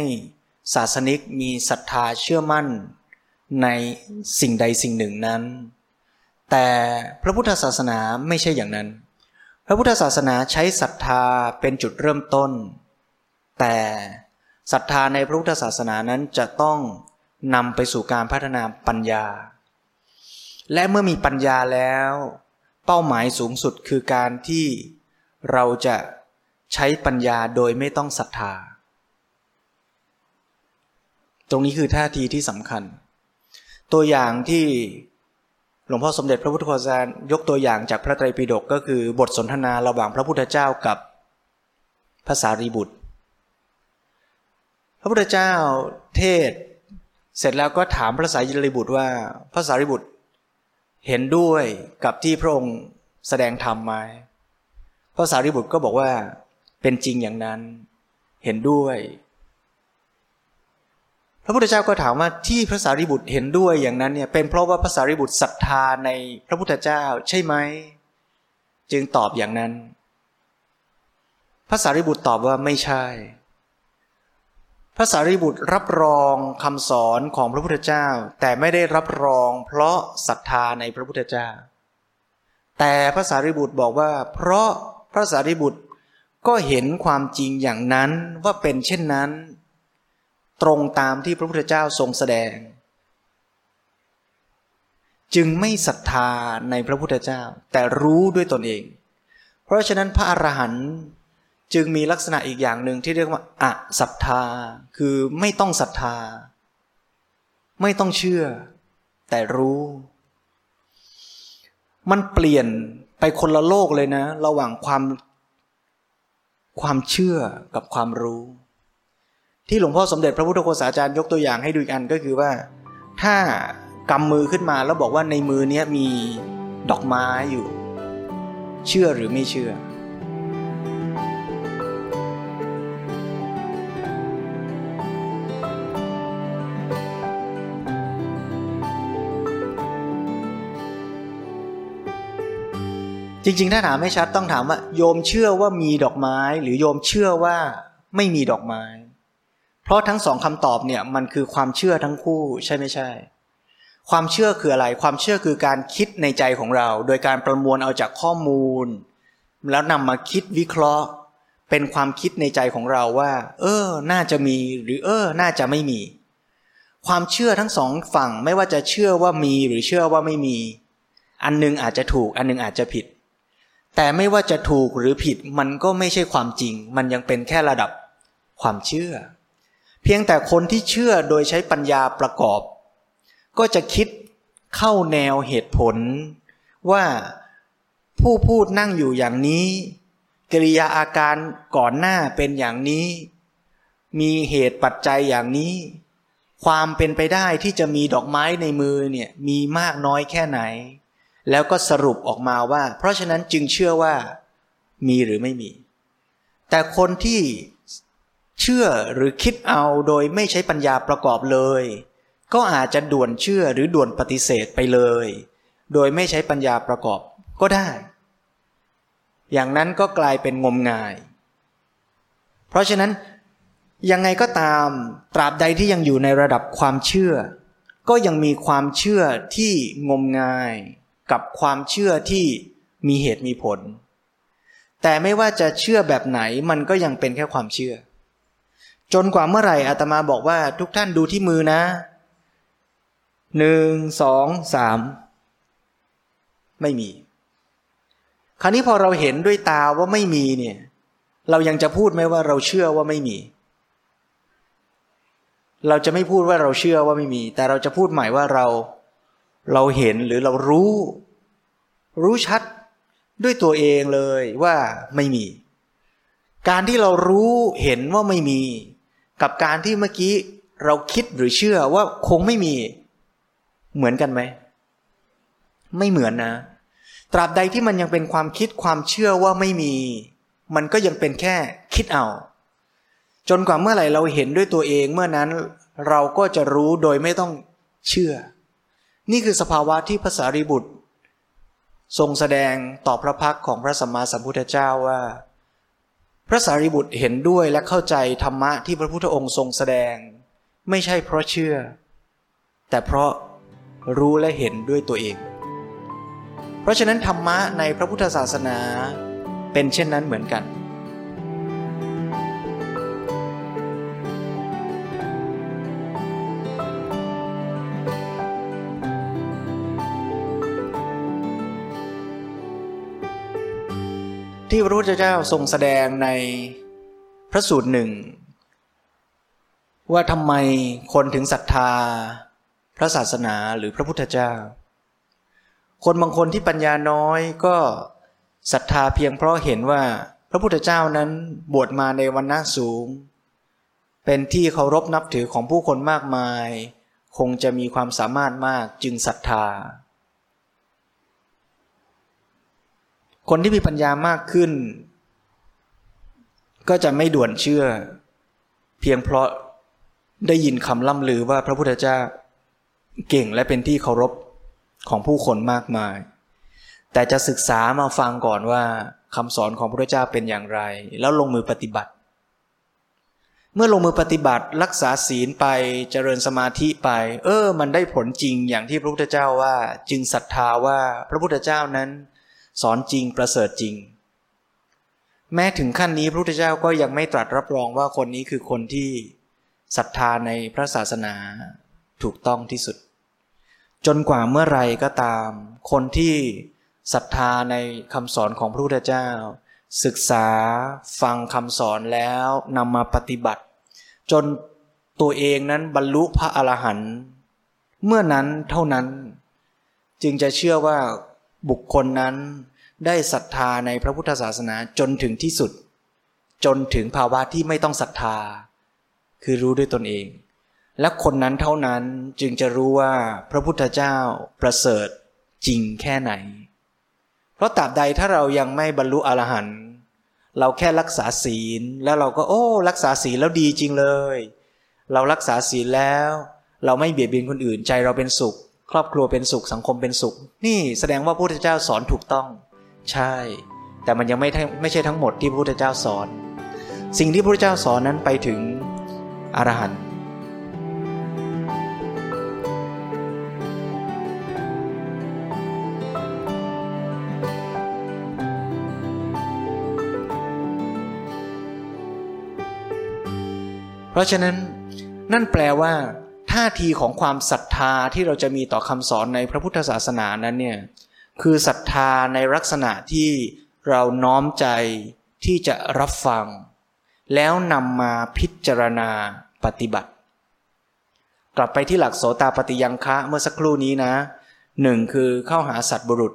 ศาสนิกมีศรัทธาเชื่อมั่น ในสิ่งใดสิ่งหนึ่งนั้น แต่พระพุทธศาสนาไม่ใช่อย่างนั้น พระพุทธศาสนาใช้ศรัทธาเป็นจุดเริ่มต้น แต่ศรัทธาในพระพุทธศาสนานั้นจะต้องนำไปสู่การพัฒนาปัญญา และเมื่อมีปัญญาแล้ว เป้าหมายสูงสุดคือการที่เราจะใช้ปัญญาโดยไม่ต้องศรัทธา ตรงนี้คือท่าทีที่สำคัญ ตัวอย่างที่หลวงพ่อสมเด็จพระพุทธโฆษายกตัวอย่างจากพระไตรปิฎกก็คือบทสนทนาระหว่างพระพุทธเจ้ากับภาษารีบุตร พระพุทธเจ้าเทศเสร็จแล้วก็ถามพระสารีบุตรว่าพระสารีบุตร เห็นด้วยกับที่พระองค์แสดงธรรมมาพระสารีบุตรก็บอกว่าเป็นจริงอย่างนั้น เห็นด้วย พระพุทธเจ้าก็ถามว่าที่พระสารีบุตรเห็นด้วยอย่างนั้นเนี่ยเป็นเพราะว่าพระสารีบุตรศรัทธาในพระพุทธเจ้าใช่ไหมจึงตอบอย่างนั้น พระสารีบุตรตอบว่าไม่ใช่ ระสารีบุตรรับรองคำสอนของพระพุทธเจ้า แต่ไม่ได้รับรอง เพราะศรัทธาในพระพุทธเจ้า แต่พระสารีบุตรบอกว่า เพราะพระสารีบุตรก็เห็นความจริงอย่างนั้นว่าเป็นเช่นนั้น ตรงตามที่พระพุทธเจ้าทรงแสดง จึงไม่ศรัทธาในพระพุทธเจ้า แต่รู้ด้วยตนเอง เพราะฉะนั้นพระอรหันต์ จึงมีลักษณะอีกอย่างหนึ่งที่เรียกว่าอะศรัทธา คือไม่ต้องศรัทธา ไม่ต้องเชื่อ แต่รู้ มันเปลี่ยนไปคนละโลกเลยนะ ระหว่างความความเชื่อกับความรู้ ที่หลวงพ่อสมเด็จพระพุทธโฆษาจารย์ยกตัวอย่างให้ดูอีกอันก็คือว่า ถ้ากำมือขึ้นมาแล้วบอกว่าในมือนี้มีดอกไม้อยู่ เชื่อหรือไม่เชื่อ จริงๆ ถ้าถามไม่ชัดต้องถามว่า โยมเชื่อว่ามีดอกไม้ หรือโยมเชื่อว่าไม่มีดอกไม้ เพราะทั้งสองคำตอบเนี่ยมันคือความเชื่อทั้งคู่ใช่ไม่ใช่ ความเชื่อคืออะไร ความเชื่อคือการคิดในใจของเรา โดยการประมวลเอาจากข้อมูล แล้วนำมาคิดวิเคราะห์ เป็นความคิดในใจของเราว่า เออ น่าจะมีหรือเออ น่าจะไม่มี ความเชื่อทั้งสองฝั่งไม่ว่าจะเชื่อว่ามีหรือเชื่อว่าไม่มี อันนึงอาจจะถูกอันนึงอาจจะผิด แต่ไม่ว่าจะถูกหรือผิดมันก็ไม่ใช่ความจริง มันยังเป็นแค่ระดับความเชื่อ เพียงแต่คนที่เชื่อโดยใช้ปัญญาประกอบ ก็จะคิดเข้าแนวเหตุผล ว่าผู้พูดนั่งอยู่อย่างนี้ กิริยาอาการก่อนหน้าเป็นอย่างนี้ มีเหตุปัจจัยอย่างนี้ ความเป็นไปได้ที่จะมีดอกไม้ในมือเนี่ยมีมากน้อยแค่ไหน แล้วก็สรุปออกมาว่า เพราะฉะนั้นจึงเชื่อว่ามีหรือไม่มี แต่คนที่เชื่อหรือคิดเอาโดยไม่ใช้ปัญญาประกอบเลย ก็อาจจะด่วนเชื่อหรือด่วนปฏิเสธไปเลย โดยไม่ใช้ปัญญาประกอบก็ได้ อย่างนั้นก็กลายเป็นงมงาย เพราะฉะนั้นยังไงก็ตามตราบใดที่ยังอยู่ในระดับความเชื่อ ก็ยังมีความเชื่อที่งมงาย กับความเชื่อที่มีเหตุมีผล แต่ไม่ว่าจะเชื่อแบบไหนมันก็ยังเป็นแค่ความเชื่อ จนกว่าเมื่อไหร่อาตมาบอกว่าทุกท่านดูที่มือนะหนึ่งสองสามไม่มี คราวนี้พอเราเห็นด้วยตาว่าไม่มีเนี่ย เรายังจะพูดไหมว่าเราเชื่อว่าไม่มี เราจะไม่พูดว่าเราเชื่อว่าไม่มี แต่เราจะพูดหมายว่าเรา เราเห็นหรือเรารู้ รู้ชัดด้วยตัวเองเลยว่าไม่มี การที่เรารู้เห็นว่าไม่มี กับการที่เมื่อกี้เราคิดหรือเชื่อว่าคงไม่มี เหมือนกันไหม ไม่เหมือนนะ ตราบใดที่มันยังเป็นความคิดความเชื่อว่าไม่มี มันก็ยังเป็นแค่คิดเอา จนกว่าเมื่อไหร่เราเห็นด้วยตัวเองเมื่อนั้น เราก็จะรู้โดยไม่ต้องเชื่อ นี่คือสภาวะที่ภาษาริบุตร ทรงแสดงต่อพระพักของพระสัมมาสัมพุทธเจ้าว่า พระสารีบุตรเห็นด้วยและเข้าใจธรรมะที่พระพุทธองค์ทรงแสดง ไม่ใช่เพราะเชื่อ แต่เพราะรู้และเห็นด้วยตัวเอง เพราะฉะนั้นธรรมะในพระพุทธศาสนาเป็นเช่นนั้นเหมือนกัน ที่พระพุทธเจ้าทรงแสดงในพระสูตรหนึ่ง ว่าทำไมคนถึงศรัทธา พระศาสนาหรือพระพุทธเจ้า คนบางคนที่ปัญญาน้อยก็ศรัทธาเพียงเพราะเห็นว่าพระพุทธเจ้านั้นบวชมาในวันณะสูง เป็นที่เคารพนับถือของผู้คนมากมาย คงจะมีความสามารถมากจึงศรัทธา คนที่มีปัญญามากขึ้น ก็จะไม่ด่วนเชื่อ เพียงเพราะได้ยินคำล่ำลือว่าพระพุทธเจ้าเก่งและเป็นที่เคารพของผู้คนมากมาย แต่จะศึกษามาฟังก่อนว่าคำสอนของพระเจ้าเป็นอย่างไร แล้วลงมือปฏิบัติ เมื่อลงมือปฏิบัติรักษาศีลไปเจริญสมาธิไป เออ มันได้ผลจริงอย่างที่พระพุทธเจ้าว่า จึงศรัทธาว่าพระพุทธเจ้านั้น สอนจริงประเสริฐจริง แม้ถึงขั้นนี้พระพุทธเจ้าก็ยังไม่ตรัสรับรองว่าคนนี้คือคนที่ศรัทธาในพระศาสนาถูกต้องที่สุด จนกว่าเมื่อไรก็ตาม คนที่ศรัทธาในคำสอนของพระพุทธเจ้า ศึกษาฟังคำสอนแล้วนำมาปฏิบัติ จนตัวเองนั้นบรรลุพระอรหันต์เมื่อนั้นเท่านั้น จึงจะเชื่อว่า บุคคลนั้นได้ศรัทธาในพระพุทธศาสนาจนถึงที่สุด จนถึงภาวะที่ไม่ต้องศรัทธา คือรู้ด้วยตนเอง และคนนั้นเท่านั้นจึงจะรู้ว่าพระพุทธเจ้าประเสริฐจริงแค่ไหน เพราะตราบใดถ้าเรายังไม่บรรลุอรหันต์เราแค่รักษาศีลแล้วเราก็โอ้ รักษาศีลแล้วดีจริงเลย เรารักษาศีลแล้ว เราไม่เบียดเบียนคนอื่นใจเราเป็นสุข ครอบครัวเป็นสุขสังคมเป็นสุข นี่แสดงว่าพระพุทธเจ้าสอนถูกต้อง ใช่ แต่มันยังไม่ไม่ใช่ทั้งหมดที่พระพุทธเจ้าสอน สิ่งที่พระพุทธเจ้าสอนนั้นไปถึงอรหันต์เพราะฉะนั้นนั่นแปลว่า ท่าทีของความศรัทธาที่เราจะมีต่อคำสอนในพระพุทธศาสนานั้นเนี่ยคือศรัทธาในลักษณะที่เราน้อมใจที่จะรับฟัง แล้วนำมาพิจารณาปฏิบัติ กลับไปที่หลักโสตาปฏิยังคะเมื่อสักครู่นี้นะหนึ่งคือเข้าหาสัตบุรุษ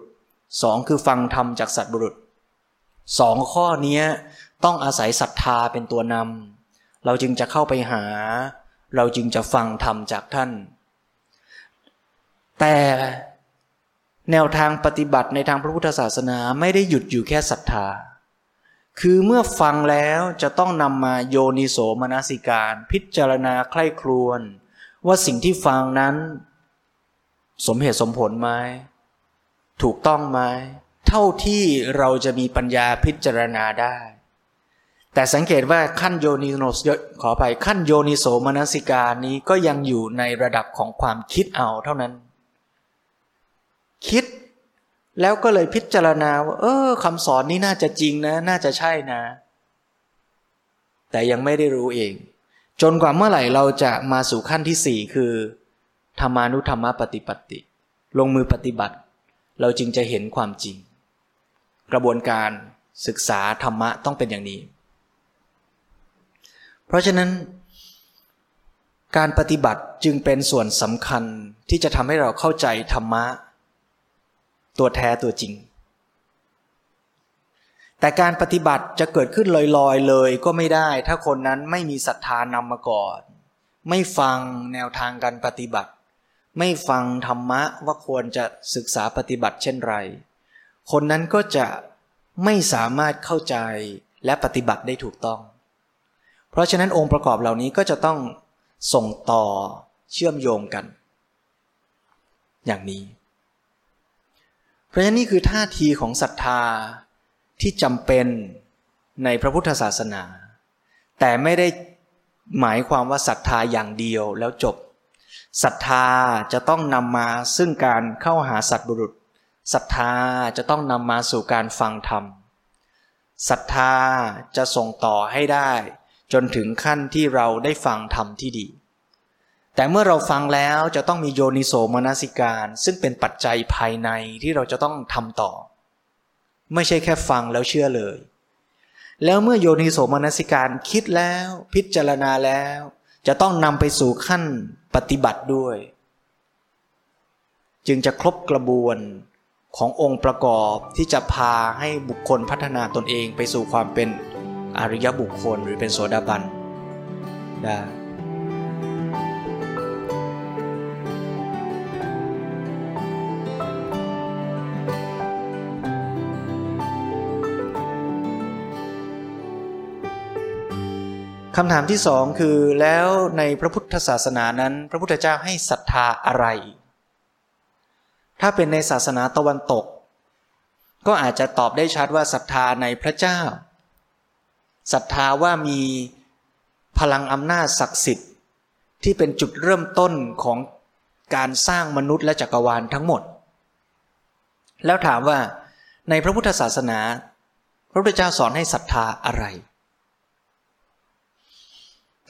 สองคือฟังธรรมจากสัตบุรุษสองข้อนี้ต้องอาศัยศรัทธาเป็นตัวนำเราจึงจะเข้าไปหา เราจึงจะฟังธรรมจากท่าน แต่แนวทางปฏิบัติในทางพระพุทธศาสนาไม่ได้หยุดอยู่แค่ศรัทธา คือเมื่อฟังแล้วจะต้องนำมาโยนิโสมนสิการ พิจารณาใคร่ครวญว่าสิ่งที่ฟังนั้น สมเหตุสมผลไหมถูกต้องไหมเท่าที่เราจะมีปัญญาพิจารณาได้ แต่สังเกตว่าขั้นโยนิโสขอไปขั้นโยนิโสมนสิการนี้ก็ยังอยู่ในระดับของความคิดเอาเท่านั้น คิดแล้วก็เลยพิจารณาว่าเออคำสอนนี้น่าจะจริงนะ น่าจะใช่นะ แต่ยังไม่ได้รู้เอง จนกว่าเมื่อไหร่เราจะมาสู่ขั้นที่สี่คือ ธรรมานุธรรมปฏิปติ ลงมือปฏิบัติ เราจึงจะเห็นความจริง กระบวนการศึกษาธรรมะต้องเป็นอย่างนี้ เพราะฉะนั้น การปฏิบัติจึงเป็นส่วนสำคัญที่จะทำให้เราเข้าใจธรรมะ ตัวแท้ตัวจริง แต่การปฏิบัติจะเกิดขึ้นลอยๆ เลยก็ไม่ได้ ถ้าคนนั้นไม่มีศรัทธานำมาก่อน ไม่ฟังแนวทางการปฏิบัติ ไม่ฟังธรรมะว่าควรจะศึกษาปฏิบัติเช่นไร คนนั้นก็จะไม่สามารถเข้าใจและปฏิบัติได้ถูกต้อง เพราะฉะนั้นองค์ประกอบเหล่านี้ก็จะต้องส่งต่อเชื่อมโยงกัน อย่างนี้ เพราะฉะนั้นนี่คือท่าทีของศรัทธาที่จำเป็นในพระพุทธศาสนา แต่ไม่ได้หมายความว่าศรัทธาอย่างเดียวแล้วจบศรัทธาจะต้องนำมาซึ่งการเข้าหาสัตบุรุษศรัทธาจะต้องนำมาสู่การฟังธรรมศรัทธาจะส่งต่อให้ได้ จนถึงขั้นที่เราได้ฟังธรรมที่ดี แต่เมื่อเราฟังแล้วจะต้องมีโยนิโสมนสิการ ซึ่งเป็นปัจจัยภายในที่เราจะต้องทำต่อ ไม่ใช่แค่ฟังแล้วเชื่อเลย แล้วเมื่อโยนิโสมนสิการคิดแล้วพิจารณาแล้ว จะต้องนำไปสู่ขั้นปฏิบัติด้วย จึงจะครบกระบวนขององค์ประกอบที่จะพาให้บุคคลพัฒนาตนเองไปสู่ความเป็น อริยบุคคลหรือเป็นโสดาบันได้คำถามที่สองคือแล้วในพระพุทธศาสนานั้น พระพุทธเจ้าให้ศรัทธาอะไร ถ้าเป็นในศาสนาตะวันตก ก็อาจจะตอบได้ชัดว่าศรัทธาในพระเจ้า ศรัทธาว่ามีพลังอำนาจศักดิ์สิทธิ์ ที่เป็นจุดเริ่มต้นของการสร้างมนุษย์และจักรวาลทั้งหมด แล้วถามว่าในพระพุทธศาสนา พระพุทธเจ้าสอนให้ศรัทธาอะไร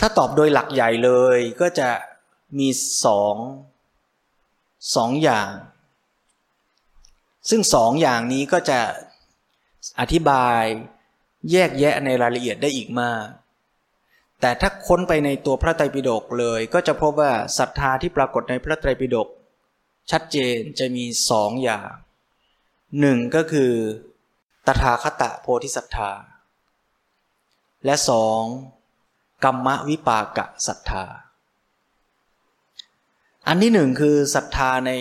ถ้าตอบโดยหลักใหญ่เลยก็จะมีสองสองอย่าง ซึ่งสองอย่างนี้ก็จะอธิบาย แยกแยะในรายละเอียดได้อีกมาก แต่ถ้าค้นไปในตัวพระไตรปิฎกเลยก็จะพบว่าศรัทธาที่ปรากฏในพระไตรปิฎกชัดเจนจะมีสองอย่างหนึ่งก็คือตถาคตะโพธิศรัทธา และสองกรรมวิปากะศรัทธา อันที่หนึ่งคือศรัทธาใน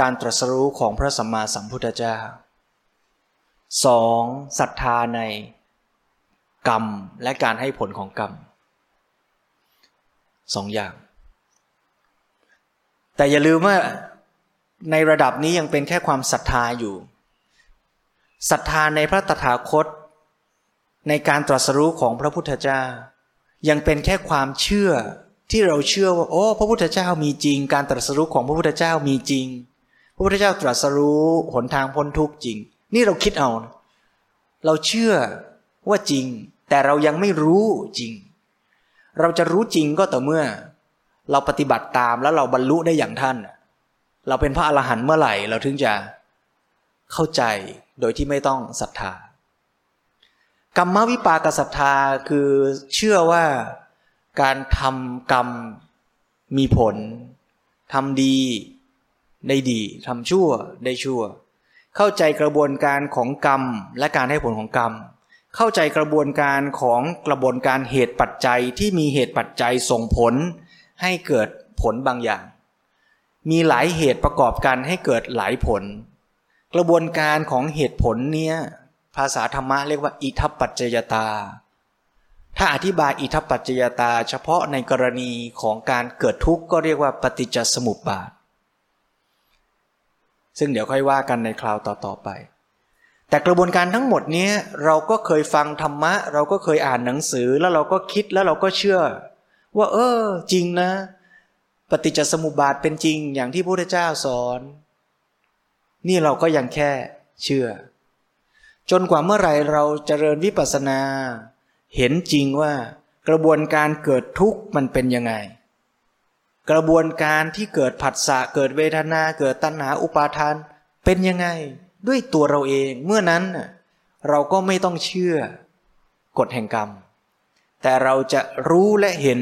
การตรัสรู้ของพระสัมมาสัมพุทธเจ้า สองศรัทธาในกรรมและการให้ผลของกรรมสองอย่าง แต่อย่าลืมว่าในระดับนี้ยังเป็นแค่ความศรัทธาอยู่ศรัทธาในพระตถาคต ในการตรัสรู้ของพระพุทธเจ้า ยังเป็นแค่ความเชื่อที่เราเชื่อว่าโอ้พระพุทธเจ้ามีจริง การตรัสรู้ของพระพุทธเจ้ามีจริง พระพุทธเจ้าตรัสรู้หนทางพ้นทุกข์จริง นี่เราคิดเอา เราเชื่อว่าจริง แต่เรายังไม่รู้จริง เราจะรู้จริงก็ต่อเมื่อ เราปฏิบัติตามแล้วเราบรรลุได้อย่างท่าน เราเป็นพระอรหันต์เมื่อไหร่ เราถึงจะเข้าใจโดยที่ไม่ต้องศรัทธากรรมวิปากศรัทธาคือเชื่อว่าการทำกรรมมีผลทำดีได้ดีทำชั่วได้ชั่ว เข้าใจกระบวนการของกรรมและการให้ผลของกรรม เข้าใจกระบวนการของกระบวนการเหตุปัจจัยที่มีเหตุปัจจัยส่งผล ให้เกิดผลบางอย่าง มีหลายเหตุประกอบกันให้เกิดหลายผล กระบวนการของเหตุผลเนี้ยภาษาธรรมะเรียกว่า อิทัปปัจจยตา ถ้าอธิบายอิทัปปัจจยตา เฉพาะในกรณีของการเกิดทุกข์ก็เรียกว่าปฏิจจสมุปบาท ซึ่งเดี๋ยวค่อยว่ากันในคราวต่อๆไป แต่กระบวนการทั้งหมดนี้เราก็เคยฟังธรรมะ เราก็เคยอ่านหนังสือแล้วเราก็คิดแล้วเราก็เชื่อ ว่า เออ จริงนะ ปฏิจจสมุปบาทเป็นจริงอย่างที่พระพุทธเจ้าสอน นี่เราก็ยังแค่เชื่อ จนกว่าเมื่อไหร่เราจเจริญวิปัสสนา เห็นจริงว่ากระบวนการเกิดทุกข์มันเป็นยังไง กระบวนการที่เกิดผัสสะเกิดเวทนาเกิดตัณหาอุปาทาน เป็นยังไงด้วยตัวเราเอง เมื่อนั้นเราก็ไม่ต้องเชื่อกฎแห่งกรรม แต่เราจะรู้และเห็น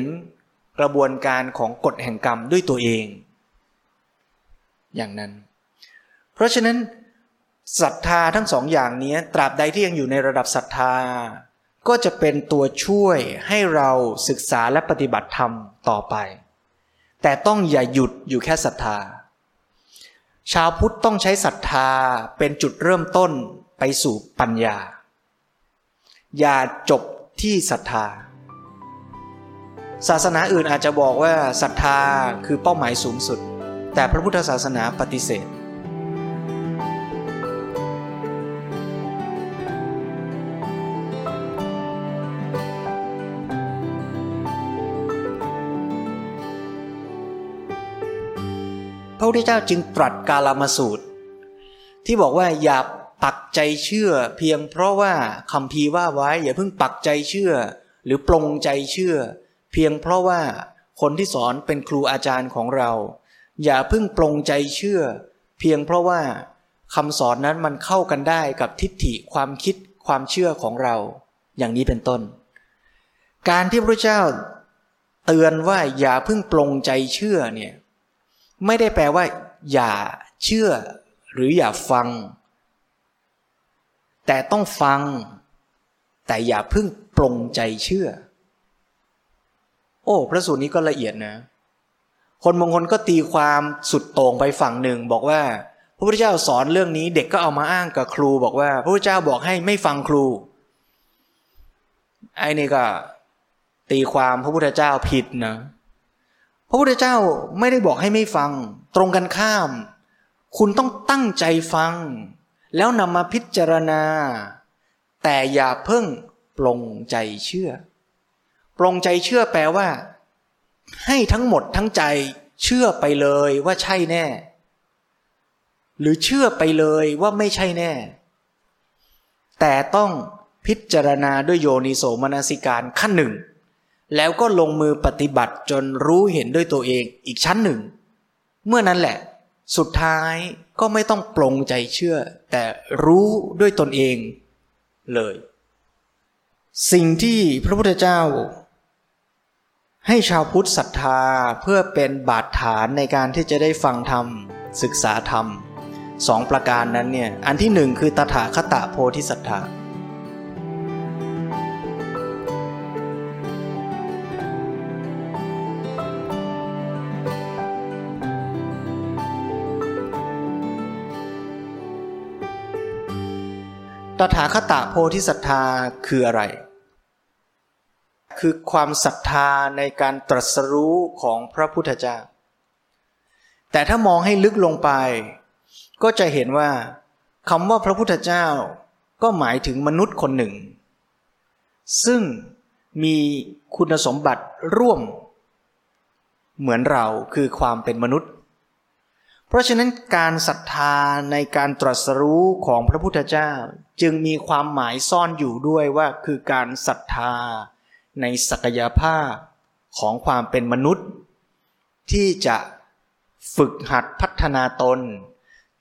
กระบวนการของกฎแห่งกรรมด้วยตัวเอง อย่างนั้น เพราะฉะนั้นศรัทธาทั้งสองอย่างนี้ตราบใดที่ยังอยู่ในระดับศรัทธา ก็จะเป็นตัวช่วยให้เราศึกษาและปฏิบัติธรรมต่อไป แต่ต้องอย่าหยุดอยู่แค่ศรัทธา ชาวพุทธต้องใช้ศรัทธาเป็นจุดเริ่มต้นไปสู่ปัญญา อย่าจบที่ศรัทธา ศาสนาอื่นอาจจะบอกว่าศรัทธาคือเป้าหมายสูงสุด แต่พระพุทธศาสนาปฏิเสธ พุทธเจ้าจึงตรัสกาลามาสูตร ที่บอกว่าอย่าปักใจเชื่อ เพียงเพราะว่าคำพีว่าไว้ อย่าเพิ่งปักใจเชื่อ หรือปลงใจเชื่อ เพียงเพราะว่าคนที่สอนเป็นครูอาจารย์ของเรา อย่าเพิ่งปลงใจเชื่อ เพียงเพราะว่าคำสอนนั้นมันเข้ากันได้กับทิฏฐิความคิดความเชื่อของเรา อย่างนี้เป็นต้น การที่พระเจ้าเตือนว่าอย่าเพิ่งปลงใจเชื่อเนี่ย ไม่ได้แปลว่า อย่าเชื่อหรืออย่าฟัง แต่ต้องฟัง แต่อย่าเพิ่งปรงใจเชื่อ โอ้ พระสูตรนี้ก็ละเอียดนะ คนบางคนก็ตีความสุดโต่งไปฝั่งหนึ่ง บอกว่า พระพุทธเจ้าสอนเรื่องนี้ เด็กก็เอามาอ้างกับครู บอกว่า พระพุทธเจ้าบอกให้ไม่ฟังครู ไอ้นี่ก็ ตีความพระพุทธเจ้าผิดนะ ระพุทธเจ้าไม่ได้บอกให้ไม่ฟัง ตรงกันข้าม คุณต้องตั้งใจฟัง แล้วนำมาพิจารณา แต่อย่าเพิ่งปลงใจเชื่อ ปลงใจเชื่อแปลว่า ให้ทั้งหมดทั้งใจเชื่อไปเลยว่าใช่แน่ หรือเชื่อไปเลยว่าไม่ใช่แน่ แต่ต้องพิจารณาด้วยโยนิโสมนสิการขั้นหนึ่ง แล้วก็ลงมือปฏิบัติจนรู้เห็นด้วยตัวเองอีกชั้นหนึ่ง เมื่อนั้นแหละ สุดท้ายก็ไม่ต้องปลงใจเชื่อ แต่รู้ด้วยตนเองเลย สิ่งที่พระพุทธเจ้า ให้ชาวพุทธศรัทธาเพื่อเป็นบาดฐานในการที่จะได้ฟังธรรม ศึกษาธรรมสองประการนั้นเนี่ยอันที่หนึ่งคือตถาคตโพธิศรัทธา ถาคตโพธิศรัทธาคืออะไร คือความศรัทธาในการตรัสรู้ของพระพุทธเจ้า แต่ถ้ามองให้ลึกลงไป ก็จะเห็นว่าคำว่าพระพุทธเจ้า ก็หมายถึงมนุษย์คนหนึ่ง ซึ่งมีคุณสมบัติร่วม เหมือนเราคือความเป็นมนุษย์ เพราะฉะนั้นการศรัทธาในการตรัสรู้ของพระพุทธเจ้าจึงมีความหมายซ่อนอยู่ด้วยว่าคือการศรัทธาในศักยภาพของความเป็นมนุษย์ ที่จะฝึกหัดพัฒนาตน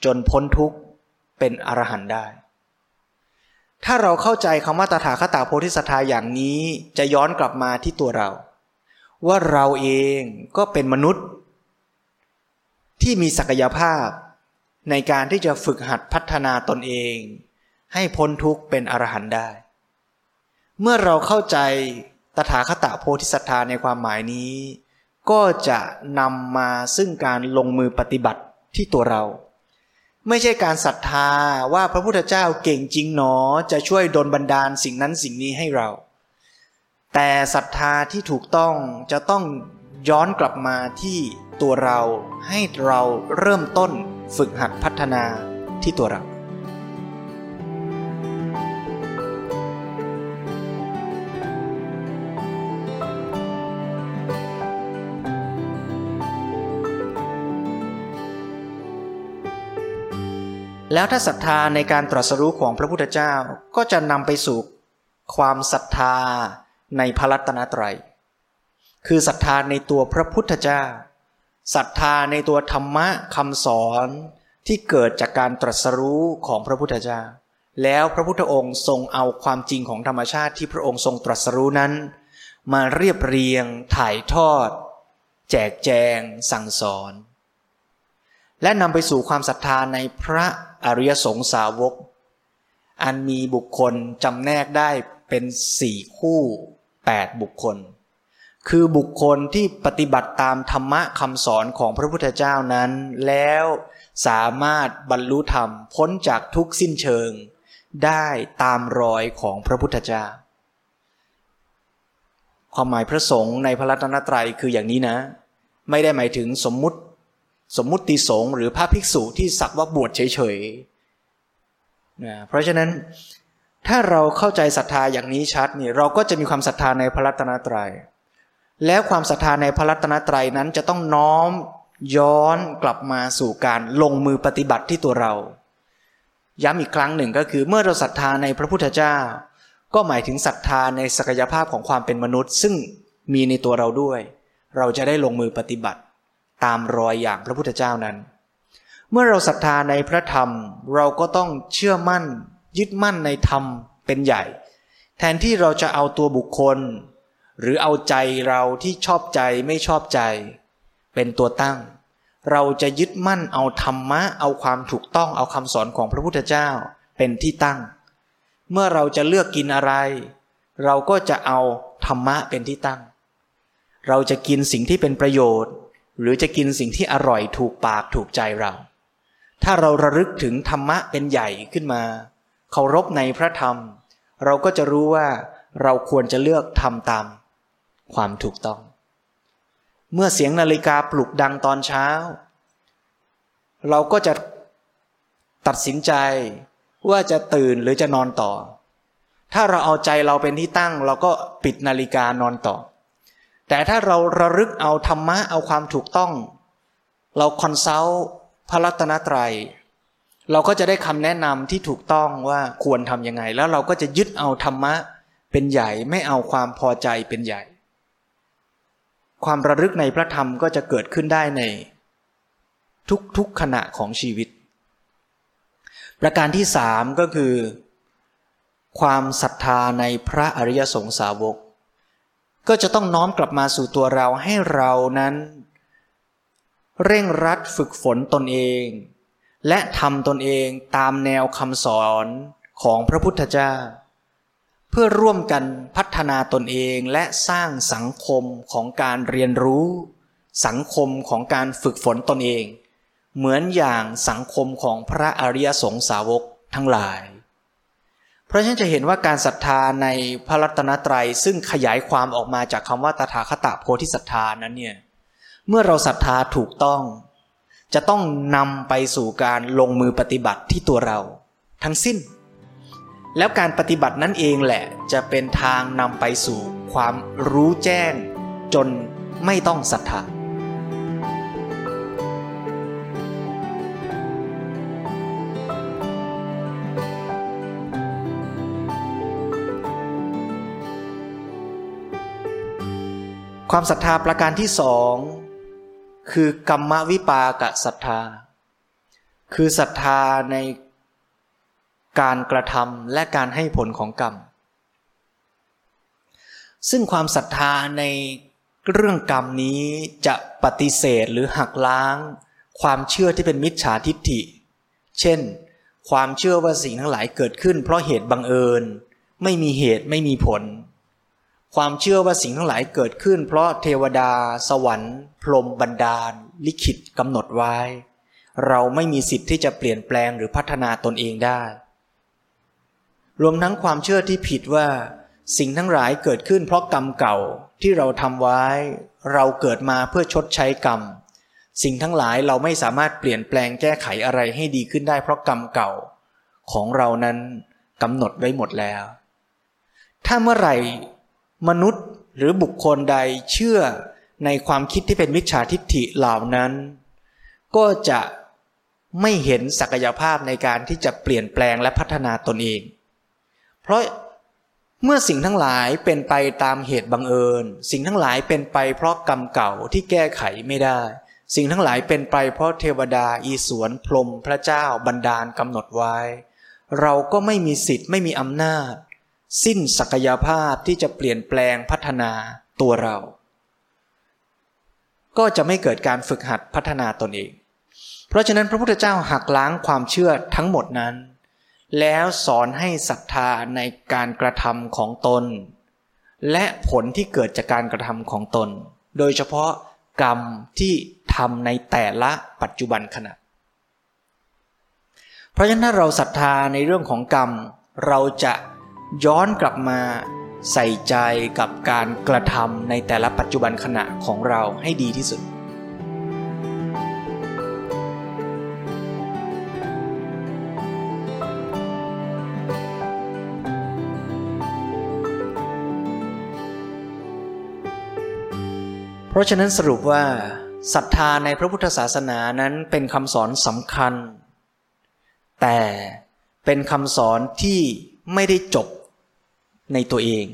จนพ้นทุกข์เป็นอรหันต์ได้ ถ้าเราเข้าใจคำว่าตถาคตาโพธิสัตว์อย่างนี้จะย้อนกลับมาที่ตัวเรา ว่าเราเองก็เป็นมนุษย์ ที่มีศักยภาพในการที่จะฝึกหัดพัฒนาตนเอง ให้พ้นทุกข์เป็นอรหันต์ได้ เมื่อเราเข้าใจตถาคตโพธิสัตว์ในความหมายนี้ ก็จะนำมาซึ่งการลงมือปฏิบัติที่ตัวเรา ไม่ใช่การศรัทธาว่าพระพุทธเจ้าเก่งจริงหนอจะช่วยดลบันดาลสิ่งนั้นสิ่งนี้ให้เรา แต่ศรัทธาที่ถูกต้องจะต้องย้อนกลับมาที่ตัวเราให้เราเริ่มต้นฝึกหัดพัฒนาที่ตัวเรา แล้วถ้าศรัทธาในการตรัสรู้ของพระพุทธเจ้าก็จะนำไปสู่ความศรัทธาในพระรัตนตรัย คือศรัทธาในตัวพระพุทธเจ้าศรัทธาในตัวธรรมะคำสอนที่เกิดจากการตรัสรู้ของพระพุทธเจ้า แล้วพระพุทธองค์ทรงเอาความจริงของธรรมชาติที่พระองค์ทรงตรัสรู้นั้น มาเรียบเรียงถ่ายทอด แจกแจงสั่งสอน และนำไปสู่ความศรัทธาในพระ อริยสงสาวก อันมีบุคคลจำแนกได้เป็นสี่คู่แปดบุคคล คือบุคคลที่ปฏิบัติตามธรรมะคำสอนของพระพุทธเจ้านั้น แล้วสามารถบรรลุธรรมพ้นจากทุกสิ้นเชิง ได้ตามรอยของพระพุทธเจ้า ความหมายพระสงฆ์ในพระรัตนตรัยคืออย่างนี้นะ ไม่ได้หมายถึงสมมุติ สมมุติสงฆ์หรือพระภิกษุที่สักว่าบวชเฉยๆนะเพราะฉะนั้นถ้าเราเข้าใจศรัทธาอย่างนี้ชัดนี่เราก็จะมีความศรัทธาในพระรัตนตรยัย แล้วความศรัทธาในพระรัตนตรัยนั้นจะต้องน้อมย้อนกลับมาสู่การลงมือปฏิบัติที่ตัวเรา ย้ำอีกครั้งหนึ่งก็คือเมื่อเราศรัทธาในพระพุทธเจ้า ก็หมายถึงศรัทธาในศักยภาพของความเป็นมนุษย์ ซึ่งมีในตัวเราด้วย เราจะได้ลงมือปฏิบัติ ตามรอยอย่างพระพุทธเจ้านั้น เมื่อเราศรัทธาในพระธรรม เราก็ต้องเชื่อมั่น ยึดมั่นในธรรมเป็นใหญ่ แทนที่เราจะเอาตัวบุคคล หรือเอาใจเราที่ชอบใจไม่ชอบใจ เป็นตัวตั้ง เราจะยึดมั่นเอาธรรมะ เอาความถูกต้องเอาคำสอนของพระพุทธเจ้าเป็นที่ตั้ง เมื่อเราจะเลือกกินอะไร เราก็จะเอาธรรมะเป็นที่ตั้ง เราจะกินสิ่งที่เป็นประโยชน์ หรือจะกินสิ่งที่อร่อยถูกปากถูกใจเรา ถ้าเราระลึกถึงธรรมะเป็นใหญ่ขึ้นมา เคารพในพระธรรม เราก็จะรู้ว่าเราควรจะเลือกทำตาม ความถูกต้อง เมื่อเสียงนาฬิกาปลุกดังตอนเช้า เราก็จะตัดสินใจว่าจะตื่นหรือจะนอนต่อ ถ้าเราเอาใจเราเป็นที่ตั้ง เราก็ปิดนาฬิกานอนต่อ แต่ถ้าเราระลึกเอาธรรมะเอาความถูกต้อง เราคอนซัลท์พระรัตนตรยัย เราก็จะได้คำแนะนำที่ถูกต้องว่าควรทำยังไง แล้วเราก็จะยึดเอาธรรมะเป็นใหญ่ไม่เอาความพอใจเป็นใหญ่ ความระลึกในพระธรรมก็จะเกิดขึ้นได้ใน ทุกๆขณะของชีวิต ประการที่สามก็คือ ความศรัทธาในพระอริยสงสาวก ก็จะต้องน้อมกลับมาสู่ตัวเราให้เรานั้น เร่งรัดฝึกฝนตนเอง และทำตนเองตามแนวคำสอนของพระพุทธเจ้า เพื่อร่วมกันพัฒนาตนเองและสร้างสังคมของการเรียนรู้ สังคมของการฝึกฝนตนเอง เหมือนอย่างสังคมของพระอริยสงสาวกทั้งหลาย เพราะฉะนั้นจะเห็นว่าการศรัทธาในพระรัตนตรัย ซึ่งขยายความออกมาจากคำว่าตถาคตโพธิศรัทธานั้นเนี่ยเมื่อเราศรัทธาถูกต้อง จะต้องนำไปสู่การลงมือปฏิบัติที่ตัวเรา ทั้งสิ้น แล้วการปฏิบัตินั่นเองแหละจะเป็นทางนำไปสู่ความรู้แจ้ง จนไม่ต้องศรัทธา ความศรัทธาประการที่สองคือกรรมวิปากศรัทธา คือศรัทธาในการกระทำและการให้ผลของกรรม ซึ่งความศรัทธาในเรื่องกรรมนี้จะปฏิเสธหรือหักล้าง ความเชื่อที่เป็นมิจฉาทิฏฐิ เช่น ความเชื่อว่าสิ่งทั้งหลายเกิดขึ้น เพราะเหตุบังเอิญ ไม่มีเหตุไม่มีผล ความเชื่อว่าสิ่งทั้งหลายเกิดขึ้น เพราะเทวดา สวรรค์ พรหมบันดาล ลิขิตกำหนดไว้ เราไม่มีสิทธิ์ที่จะเปลี่ยนแปลงหรือพัฒนาตนเองได้ รวมทั้งความเชื่อที่ผิดว่า สิ่งทั้งหลายเกิดขึ้น เพราะกรรมเก่าที่เราทำไว้ เราเกิดมาเพื่อชดใช้กรรม สิ่งทั้งหลายเราไม่สามารถเปลี่ยนแปลงแก้ไขอะไรให้ดีขึ้นได้ เพราะกรรมเก่า ของเรานั้นกำหนดไว้หมดแล้ว ถ้าเมื่อไหร่ มนุษย์หรือบุคคลใดเชื่อในความคิดที่เป็นมิจฉาทิฏฐิเหล่านั้น ก็จะไม่เห็นศักยภาพในการที่จะเปลี่ยนแปลงและพัฒนาตนเอง เพราะเมื่อสิ่งทั้งหลายเป็นไปตามเหตุบังเอิญ สิ่งทั้งหลายเป็นไปเพราะกรรมเก่าที่แก้ไขไม่ได้ สิ่งทั้งหลายเป็นไปเพราะเทวดาอีสวนพรหมพระเจ้าบันดาลกำหนดไว้ เราก็ไม่มีสิทธิ์ไม่มีอำนาจ สิ้นศักยภาพที่จะเปลี่ยนแปลงพัฒนาตัวเรา ก็จะไม่เกิดการฝึกหัดพัฒนาตนเอง เพราะฉะนั้นพระพุทธเจ้าหักล้างความเชื่อทั้งหมดนั้น แล้วสอนให้ศรัทธาในการกระทำของตน และผลที่เกิดจากการกระทำของตน โดยเฉพาะกรรมที่ทำในแต่ละปัจจุบันขณะ เพราะฉะนั้นถ้าเราศรัทธาในเรื่องของกรรม เราจะ ย้อนกลับมาใส่ใจกับการกระทำในแต่ละปัจจุบันขณะของเราให้ดีที่สุด เพราะฉะนั้นสรุปว่าศรัทธาในพระพุทธศาสนานั้นเป็นคำสอนสำคัญ แต่เป็นคำสอนที่ไม่ได้จบ ในตัวเอง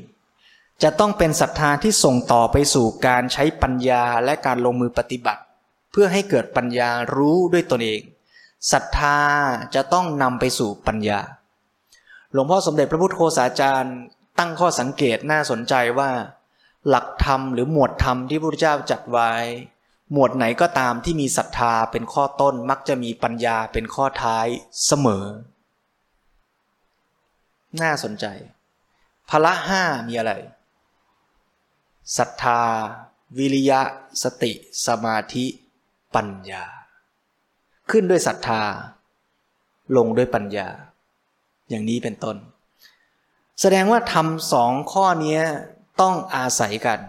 จะต้องเป็นศรัทธาที่ส่งต่อไปสู่การใช้ปัญญาและการลงมือปฏิบัติ เพื่อให้เกิดปัญญารู้ด้วยตนเองศรัทธาจะต้องนำไปสู่ปัญญา หลวงพ่อสมเด็จพระพุทธโฆษาจารย์ ตั้งข้อสังเกตน่าสนใจว่า หลักธรรมหรือหมวดธรรมที่พระพุทธเจ้าจัดไว้ หมวดไหนก็ตามที่มีศรัทธาเป็นข้อต้นมักจะมีปัญญาเป็นข้อท้ายเสมอ น่าสนใจ พละห้ามีอะไรศรัทธา วิริยะ สติ สมาธิปัญญา ขึ้นด้วยศรัทธา ลงด้วยปัญญา อย่างนี้เป็นต้น แสดงว่าทำสองข้อนี้ต้องอาศัยกัน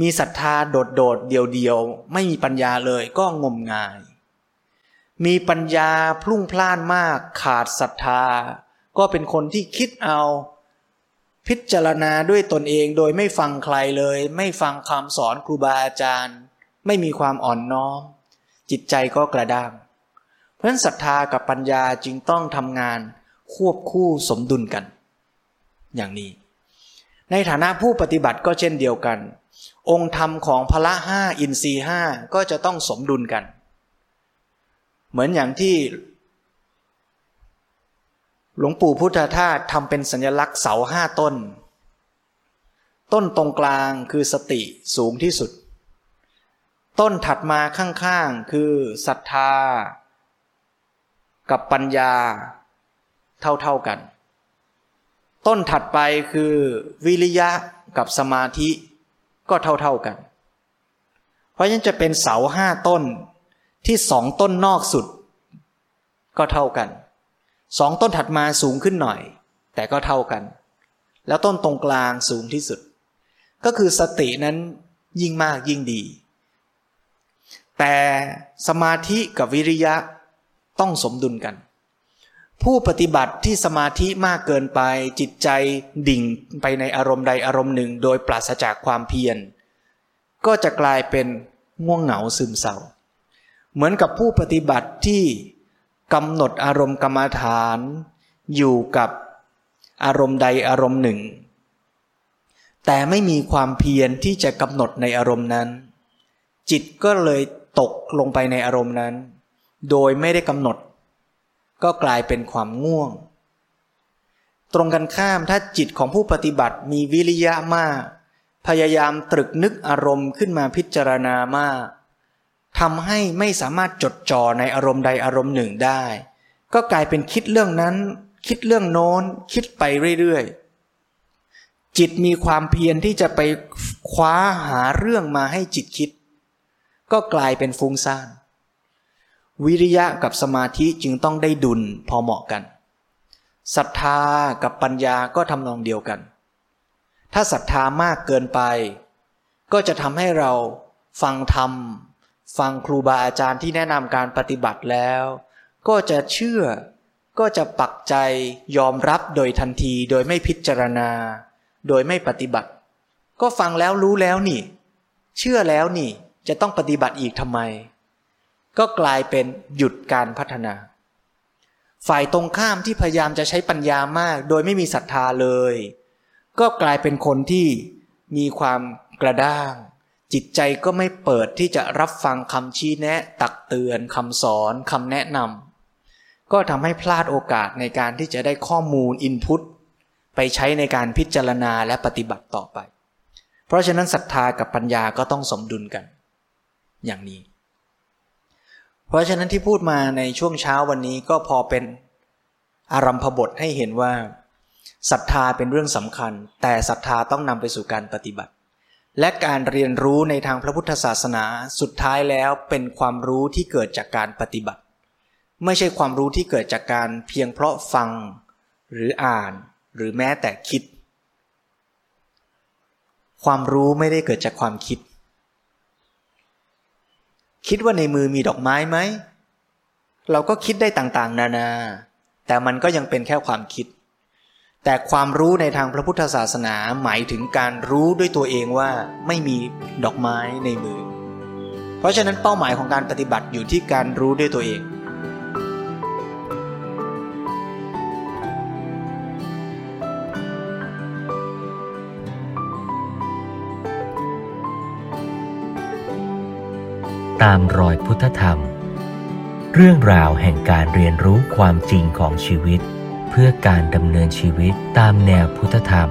มีศรัทธาโดดโดดเดียวเดียวไม่มีปัญญาเลยก็งมงาย มีปัญญาพลุ่งพล่านมากขาดศรัทธา ก็เป็นคนที่คิดเอา พิจารณาด้วยตนเองโดยไม่ฟังใครเลย ไม่ฟังคำสอนครูบาอาจารย์ ไม่มีความอ่อนน้อม จิตใจก็กระด้าง เพราะฉะนั้นศรัทธากับปัญญาจึงต้องทำงานควบคู่สมดุลกัน อย่างนี้ ในฐานะผู้ปฏิบัติก็เช่นเดียวกัน องค์ธรรมของพละห้าอินทรีห้าก็จะต้องสมดุลกัน เหมือนอย่างที่ หลวงปู่พุทธทาสทำเป็นสัญลักษณ์เสาห้าต้น ต้นตรงกลางคือสติสูงที่สุด ต้นถัดมาข้างๆคือศรัทธา กับปัญญาเท่าๆกัน ต้นถัดไปคือวิริยะกับสมาธิก็เท่าๆกัน เพราะฉะนั้นจะเป็นเสาห้าต้นที่สองต้นนอกสุด ก็เท่ากัน สองต้นถัดมาสูงขึ้นหน่อย แต่ก็เท่ากัน แล้วต้นตรงกลางสูงที่สุด ก็คือสตินั้นยิ่งมากยิ่งดี แต่สมาธิกับวิริยะต้องสมดุลกัน ผู้ปฏิบัติที่สมาธิมากเกินไปจิตใจดิ่งไปในอารมณ์ใดอารมณ์หนึ่ง โดยปราศจากความเพียร ก็จะกลายเป็นง่วงเหงาซึมเศร้า เหมือนกับผู้ปฏิบัติที่ กำหนดอารมณ์กรรมฐาน อยู่กับอารมณ์ใดอารมณ์หนึ่ง แต่ไม่มีความเพียรที่จะกำหนดในอารมณ์นั้น จิตก็เลยตกลงไปในอารมณ์นั้น โดยไม่ได้กำหนด ก็กลายเป็นความง่วง ตรงกันข้ามถ้าจิตของผู้ปฏิบัติมีวิริยะมาก พยายามตรึกนึกอารมณ์ขึ้นมาพิจารณามาก ทำให้ไม่สามารถจดจ่อในอารมณ์ใดอารมณ์หนึ่งได้ ก็กลายเป็นคิดเรื่องนั้น คิดเรื่องโน้น คิดไปเรื่อยๆ จิตมีความเพียรที่จะไปคว้าหาเรื่องมาให้จิตคิด ก็กลายเป็นฟุ้งซ่านวิริยะกับสมาธิจึงต้องได้ดุลพอเหมาะกันศรัทธากับปัญญาก็ทำนองเดียวกัน ถ้าศรัทธามากเกินไป ก็จะทำให้เราฟังธรรม ฟังครูบาอาจารย์ที่แนะนำการปฏิบัติแล้ว ก็จะเชื่อ ก็จะปักใจยอมรับโดยทันทีโดยไม่พิจารณา โดยไม่ปฏิบัติ ก็ฟังแล้วรู้แล้วนี่ เชื่อแล้วนี่ จะต้องปฏิบัติอีกทำไม ก็กลายเป็นหยุดการพัฒนา ฝ่ายตรงข้ามที่พยายามจะใช้ปัญญามาก โดยไม่มีศรัทธาเลย ก็กลายเป็นคนที่มีความกระด้าง จิตใจก็ไม่เปิดที่จะรับฟังคำชี้แนะ ตักเตือนคำสอนคำแนะนำก็ทำให้พลาดโอกาสในการที่จะได้ข้อมูลอินพุตไปใช้ในการพิจารณาและปฏิบัติต่อไป เพราะฉะนั้นศรัทธากับปัญญาก็ต้องสมดุลกัน อย่างนี้ เพราะฉะนั้นที่พูดมาในช่วงเช้าวันนี้ก็พอเป็นอารัมพบทให้เห็นว่าศรัทธาเป็นเรื่องสำคัญ แต่ศรัทธาต้องนำไปสู่การปฏิบัติ และการเรียนรู้ในทางพระพุทธศาสนาสุดท้ายแล้วเป็นความรู้ที่เกิดจากการปฏิบัติ ไม่ใช่ความรู้ที่เกิดจากการเพียงเพราะฟัง หรืออ่าน หรือแม้แต่คิด ความรู้ไม่ได้เกิดจากความคิด คิดว่าในมือมีดอกไม้ไหม เราก็คิดได้ต่างๆ นานา แต่มันก็ยังเป็นแค่ความคิด แต่ความรู้ในทางพระพุทธศาสนาหมายถึงการรู้ด้วยตัวเองว่าไม่มีดอกไม้ในมือ เพราะฉะนั้นเป้าหมายของการปฏิบัติอยู่ที่การรู้ด้วยตัวเอง ตามรอยพุทธธรรม เรื่องราวแห่งการเรียนรู้ความจริงของชีวิต เพื่อการดำเนินชีวิตตามแนวพุทธธรรม